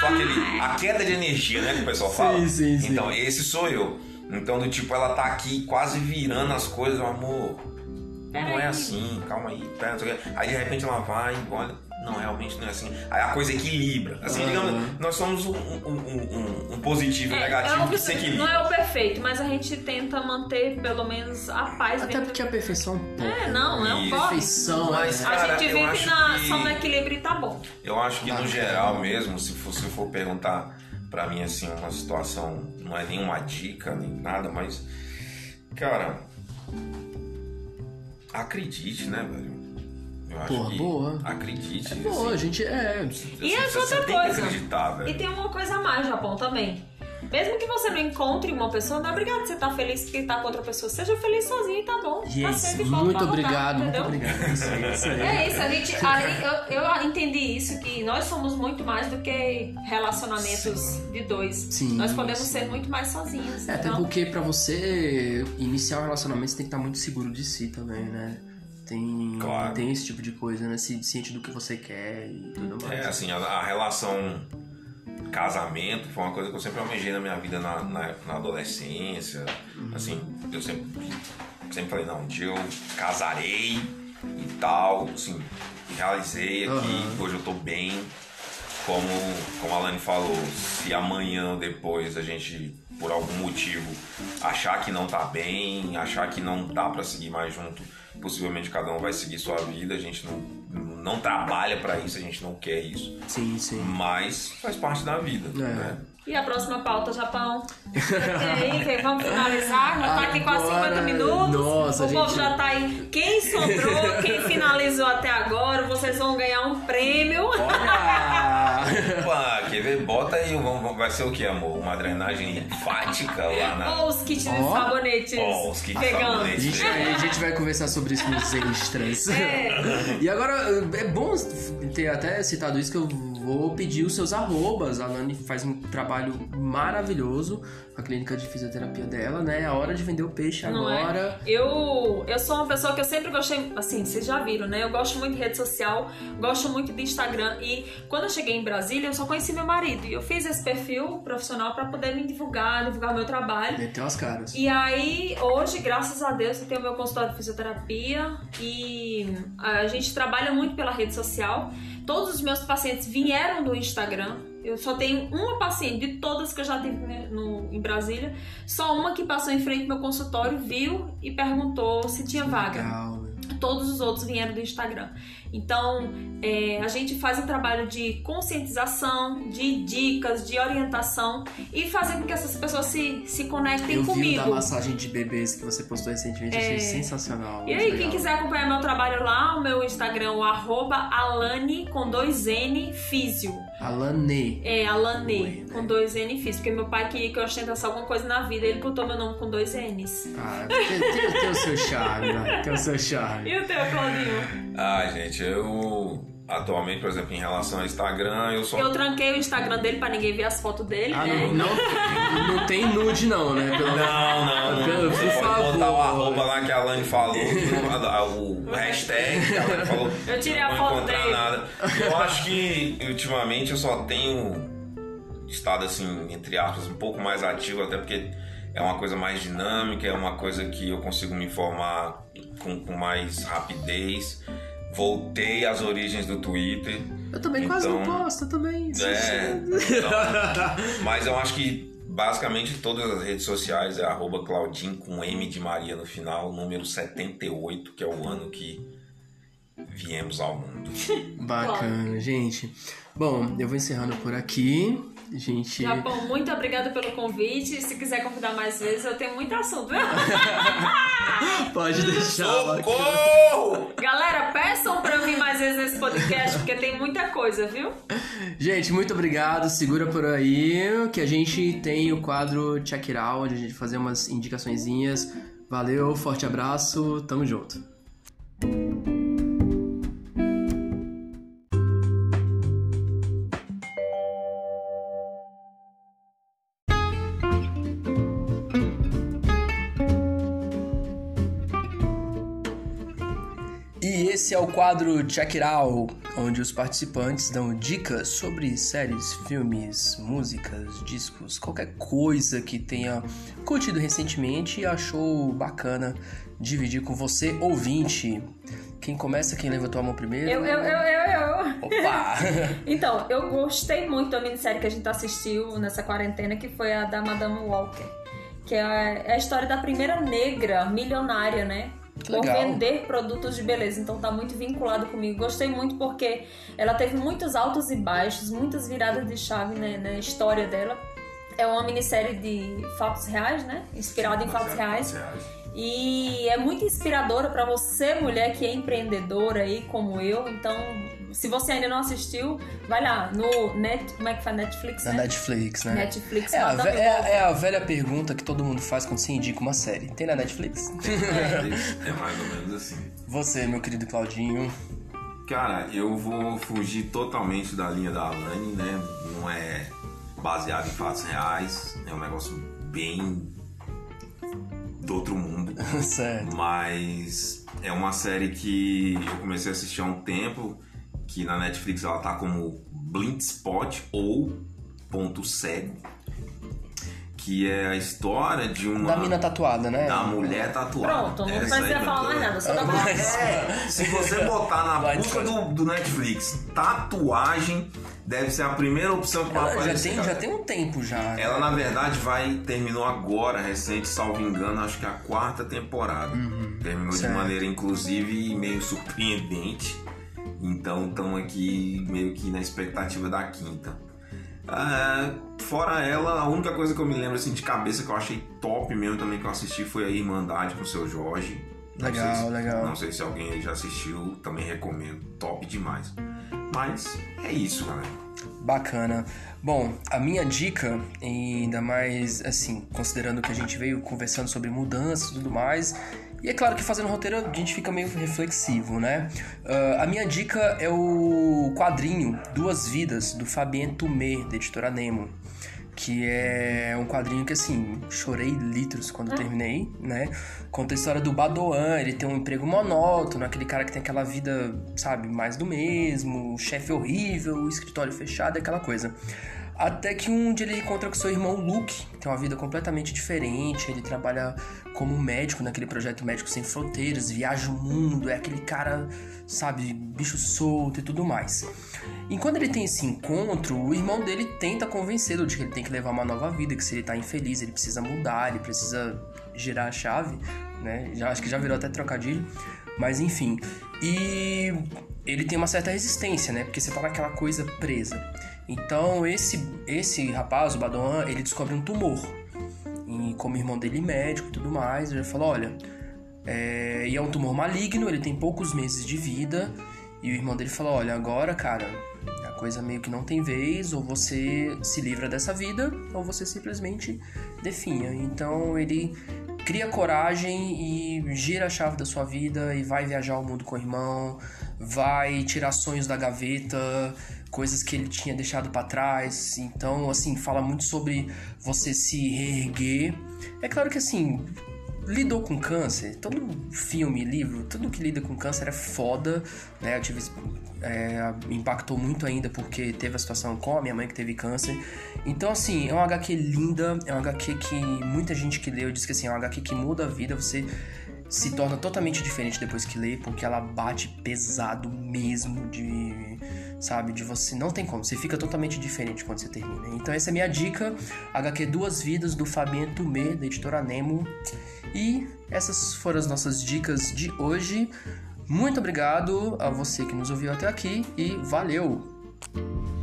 só aquele, a queda de energia, né, que o pessoal fala. Sim, sim, sim. Então, esse sou eu. Então, do tipo, ela tá aqui quase virando as coisas, amor. Não é assim, calma aí, pera. Aí de repente ela vai, olha, não, realmente não é assim. Aí a coisa equilibra. Assim, Aham. digamos, nós somos um, um, um- um- positivo e um É, negativo é que se equilibra. não é o perfeito, mas a gente tenta manter pelo menos a paz Até dentro porque a perfeição é um pouco. É, não, é um. Perfeição, Mas, é- A Cara, gente eu vive na, que- só no equilíbrio e tá bom. Eu acho que no Bacana. geral mesmo, se for, se for perguntar pra mim assim, uma situação, não é nenhuma dica, nem nada, mas. Cara. Acredite, né, velho? Eu acho Porra, que. boa. Acredite. Pô, a assim, gente é. E você, outra coisa. E tem uma coisa a mais, Japão, também. Mesmo que você não encontre uma pessoa, não é obrigado você estar feliz que tá com outra pessoa. Seja feliz sozinho e tá bom. tá Yes, sempre bom muito obrigado, muito obrigado. Isso isso aí. É isso, a gente. a- eu, eu entendi isso, que nós somos muito mais do que relacionamentos de dois. Sim, nós podemos sim. ser muito mais sozinhos. É, até então, porque pra você iniciar um relacionamento, você tem que estar muito seguro de si também, né? Tem, Claro. tem esse tipo de coisa, né? ci- Ciente do que você quer e tudo mais. É, assim, a, a relação casamento foi uma coisa que eu sempre almejei na minha vida na, na, na adolescência. Assim, eu sempre, sempre falei, não, um dia eu casarei e tal, assim, realizei aqui, Aham. hoje eu tô bem. Como, como a Alane falou, se amanhã ou depois a gente, por algum motivo, achar que não tá bem, achar que não dá pra seguir mais junto, possivelmente cada um vai seguir sua vida, a gente não, não trabalha pra isso, a gente não quer isso, Sim, sim. mas faz parte da vida, É. né? E a próxima pauta, Japão? E aí, vamos finalizar? Já tá aqui quase Agora, 50 minutos. nossa, o povo gente. já tá aí. Quem sobrou, quem finalizou até agora, vocês vão ganhar um prêmio. Olha! Ver? Bota aí, vamos- vamos- vai ser o que, amor? Uma drenagem linfática lá na... Ou os kits de Ó. sabonetes Ó, os kits de veganos. A sabonete. gente, a gente vai conversar sobre isso nos extras. É. E agora, é bom ter até citado isso que eu vou pedir os seus arrobas. A Lani faz um trabalho maravilhoso com a clínica de fisioterapia dela, né? É a hora de vender o peixe Não é? agora. Eu, eu sou uma pessoa que eu sempre gostei, assim, vocês já viram, né? Eu gosto muito de rede social, gosto muito de Instagram. E quando eu cheguei em Brasília, eu só conheci meu marido. E eu fiz esse perfil profissional pra poder me divulgar, divulgar meu trabalho. Meteu as caras. E aí, hoje, graças a Deus, eu tenho meu consultório de fisioterapia e a gente trabalha muito pela rede social. Todos os meus pacientes vieram do Instagram. Eu só tenho uma paciente de todas que eu já tive né, no, em Brasília, só uma que passou em frente ao meu consultório, viu e perguntou se tinha vaga Legal, né? todos os outros vieram do Instagram. Então, é, a gente faz um trabalho de conscientização, de dicas, de orientação e fazer com que essas pessoas se, se conectem Eu vi o comigo. da massagem de bebês que você postou recentemente, achei sensacional. E aí, legal. quem quiser acompanhar meu trabalho lá, o meu Instagram, o arroba Alane com dois N Físio. Alane. É, Alane Oi, né? com dois N Físio. Porque meu pai queria que eu ostentasse alguma coisa na vida, ele botou meu nome com dois N's. Ah, tem, tem- tem o seu charme, né? Tem o seu charme. E o teu, Claudinho? Ah, gente, eu. atualmente, por exemplo, em relação ao Instagram, eu só. Eu tranquei o Instagram dele pra ninguém ver as fotos dele, Ah, né? não, não, não tem nude não, né? Pelo- Não, não. Pelo- por pode favor. botar o arroba lá que a Alane falou, o hashtag que a Alane falou. Eu tirei não a vou foto encontrar dele. nada. Eu acho que ultimamente eu só tenho estado assim, entre aspas, um pouco mais ativo, até porque é uma coisa mais dinâmica, é uma coisa que eu consigo me informar com, com mais rapidez. Voltei às origens do Twitter. Eu também quase não Então, posto, eu também. É, então, mas eu acho que basicamente todas as redes sociais é arroba Claudinho com M de Maria no final, número 78, que é o ano que viemos ao mundo. Bacana, gente. Bom, eu vou encerrando por aqui. Gente. Japão, muito obrigada pelo convite. Se quiser convidar mais vezes, eu tenho muito assunto. Pode deixar. Socorro! Galera, peçam pra eu vir mais vezes nesse podcast, porque tem muita coisa, viu? Gente, muito obrigado. Segura por aí que a gente tem o quadro Check It Out, onde a gente fazer umas indicaçõezinhas. Valeu, forte abraço, tamo junto. Esse é o quadro Check It Out, onde os participantes dão dicas sobre séries, filmes, músicas, discos, qualquer coisa que tenha curtido recentemente e achou bacana dividir com você, ouvinte. Quem começa, quem levantou a mão primeiro? Eu, eu, eu, eu, eu. Opa! Então, eu gostei muito da minissérie que a gente assistiu nessa quarentena, que foi a da Madame Walker. Que é a, é a história da primeira negra milionária, né? Por legal. vender produtos de beleza. Então tá muito vinculado comigo. Gostei muito porque ela teve muitos altos e baixos, muitas viradas de chave né, na história dela. É uma minissérie de fatos reais, né? Inspirada em fatos reais. E é muito inspiradora para você, mulher que é empreendedora aí, como eu. Então, se você ainda não assistiu, vai lá no Net, como é que faz Netflix, Na né? Netflix, né? Netflix, É a, ve- é, Walker. é a velha pergunta que todo mundo faz quando se indica uma série. Tem na Netflix? É mais ou menos assim. Você, meu querido Claudinho. Cara, eu vou fugir totalmente da linha da Alane, né? Não é baseado em fatos reais, é um negócio bem do outro mundo. certo. Mas é uma série que eu comecei a assistir há um tempo, que na Netflix ela tá como Blind Spot ou Ponto Cego, que é a história de uma Da mina tatuada, né? da mulher tatuada. Pronto, não Essa precisa mesmo. falar nada, só dá pra... Mas- É, se você botar na Blind busca do, do Netflix tatuagem, deve ser a primeira opção que vai Ela já aparecer. tem, já tem um tempo já. Ela na verdade vai terminou agora, recente, salvo engano, acho que a quarta temporada. Terminou Uhum. certo. de maneira inclusive meio surpreendente. Então estamos aqui meio que na expectativa da quinta. Ah, fora ela, a única coisa que eu me lembro assim de cabeça que eu achei top mesmo também que eu assisti foi a Irmandade com o seu Jorge. Não Legal, se- legal. Não sei se alguém aí já assistiu, também recomendo. Top demais. Mas é isso, galera. Bacana. Bom, a minha dica, ainda mais assim, considerando que a gente veio conversando sobre mudanças e tudo mais, e é claro que fazendo roteiro a gente fica meio reflexivo, né? Ah, a minha dica é o quadrinho Duas Vidas, do Fabien Tumé, da editora Nemo. Que é um quadrinho que, assim, chorei litros quando terminei, né? Conta a história do Badoan, ele tem um emprego monótono, aquele cara que tem aquela vida, sabe, mais do mesmo, chefe horrível, escritório fechado, aquela coisa. Até que um dia ele encontra com seu irmão Luke, que tem uma vida completamente diferente. Ele trabalha como médico naquele projeto Médicos Sem Fronteiras, viaja o mundo, é aquele cara, sabe, bicho solto e tudo mais. E quando ele tem esse encontro, o irmão dele tenta convencê-lo de que ele tem que levar uma nova vida, que se ele tá infeliz, ele precisa mudar, ele precisa girar a chave, né? Já, acho que já virou até trocadilho. Mas enfim. E ele tem uma certa resistência, né? Porque você tá naquela coisa presa. Então esse esse rapaz, o Badoan, ele descobre um tumor. E como irmão dele médico e tudo mais, ele falou, olha, é, e é um tumor maligno, ele tem poucos meses de vida. E o irmão dele falou, olha, agora, cara, a coisa meio que não tem vez, ou você se livra dessa vida, ou você simplesmente definha. Então ele cria coragem e gira a chave da sua vida e vai viajar o mundo com o irmão, vai tirar sonhos da gaveta, coisas que ele tinha deixado para trás. Então, assim, fala muito sobre você se reerguer. É claro que assim, lidou com câncer, todo filme, livro, tudo que lida com câncer é foda, né? Eu tive, é, impactou muito ainda porque teve a situação com a minha mãe que teve câncer. Então, assim, é uma HQ linda, é uma HQ que muita gente que leu diz que assim, é uma HQ que muda a vida, você se torna totalmente diferente depois que lê, porque ela bate pesado mesmo de, sabe, de você não tem como, você fica totalmente diferente quando você termina. Então essa é a minha dica, HQ Duas Vidas do Fabien Tumé, da editora Nemo. E essas foram as nossas dicas de hoje. Muito obrigado a você que nos ouviu até aqui e valeu.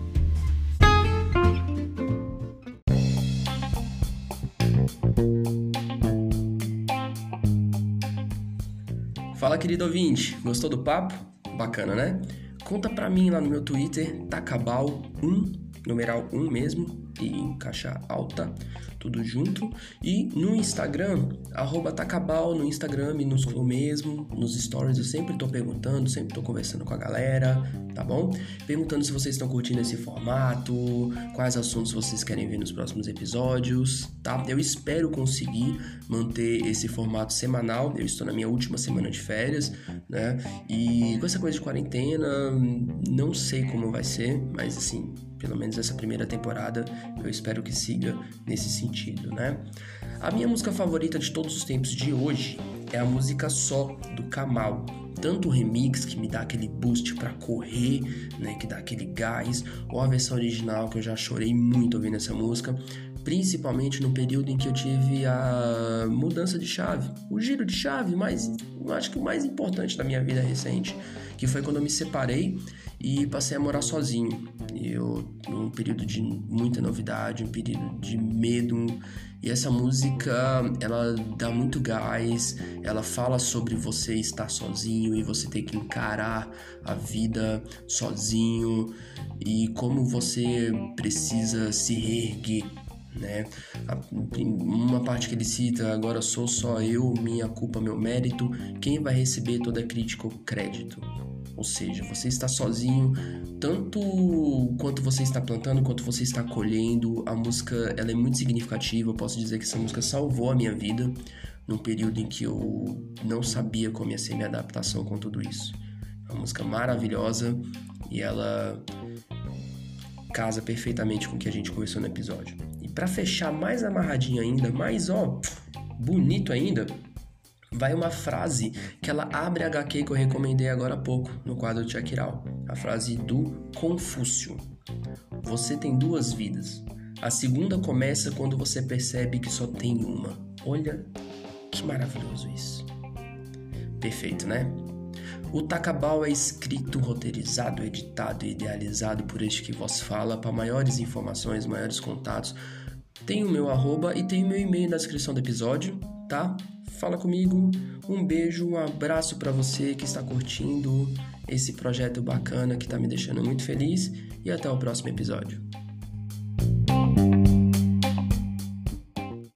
Fala, querido ouvinte, gostou do papo? Bacana, né? Conta pra mim lá no meu Twitter, Tacabal1, numeral 1 mesmo, e em caixa alta, tudo junto. E no Instagram, arroba Tacabal no Instagram, minúsculo mesmo. Nos stories eu sempre tô perguntando, sempre tô conversando com a galera, tá bom? Perguntando se vocês estão curtindo esse formato, quais assuntos vocês querem ver nos próximos episódios, tá? Eu espero conseguir manter esse formato semanal. Eu estou na minha última semana de férias, né? E com essa coisa de quarentena, não sei como vai ser, mas assim, pelo menos essa primeira temporada, eu espero que siga nesse sentido, né? A minha música favorita de todos os tempos de hoje é a música Só do Kamal. Tanto o remix que me dá aquele boost para correr, né, que dá aquele gás, ou a versão original que eu já chorei muito ouvindo essa música, principalmente no período em que eu tive a mudança de chave, o giro de chave, mas acho que o mais importante da minha vida recente, que foi quando eu me separei e passei a morar sozinho. Eu num período de muita novidade, um período de medo, e essa música, ela dá muito gás, ela fala sobre você estar sozinho e você ter que encarar a vida sozinho e como você precisa se reerguer né? Uma parte que ele cita, agora sou só eu, minha culpa, meu mérito, quem vai receber toda crítica ou crédito? Ou seja, você está sozinho, tanto quanto você está plantando, quanto você está colhendo. A música, ela é muito significativa. Eu posso dizer que essa música salvou a minha vida num período em que eu não sabia como ia ser minha adaptação com tudo isso. É uma música maravilhosa e ela casa perfeitamente com o que a gente conversou no episódio. E para fechar mais amarradinho ainda, mais ó, bonito ainda, vai uma frase que ela abre a HQ que eu recomendei agora há pouco no quadro de Aquiral. A frase do Confúcio. Você tem duas vidas. A segunda começa quando você percebe que só tem uma. Olha que maravilhoso isso. Perfeito, né? O Takabal é escrito, roteirizado, editado e idealizado por este que vos fala. Para maiores informações, maiores contatos, tem o meu arroba e tem o meu e-mail na descrição do episódio, tá? Fala comigo. Um beijo, um abraço para você que está curtindo esse projeto bacana que está me deixando muito feliz e até o próximo episódio.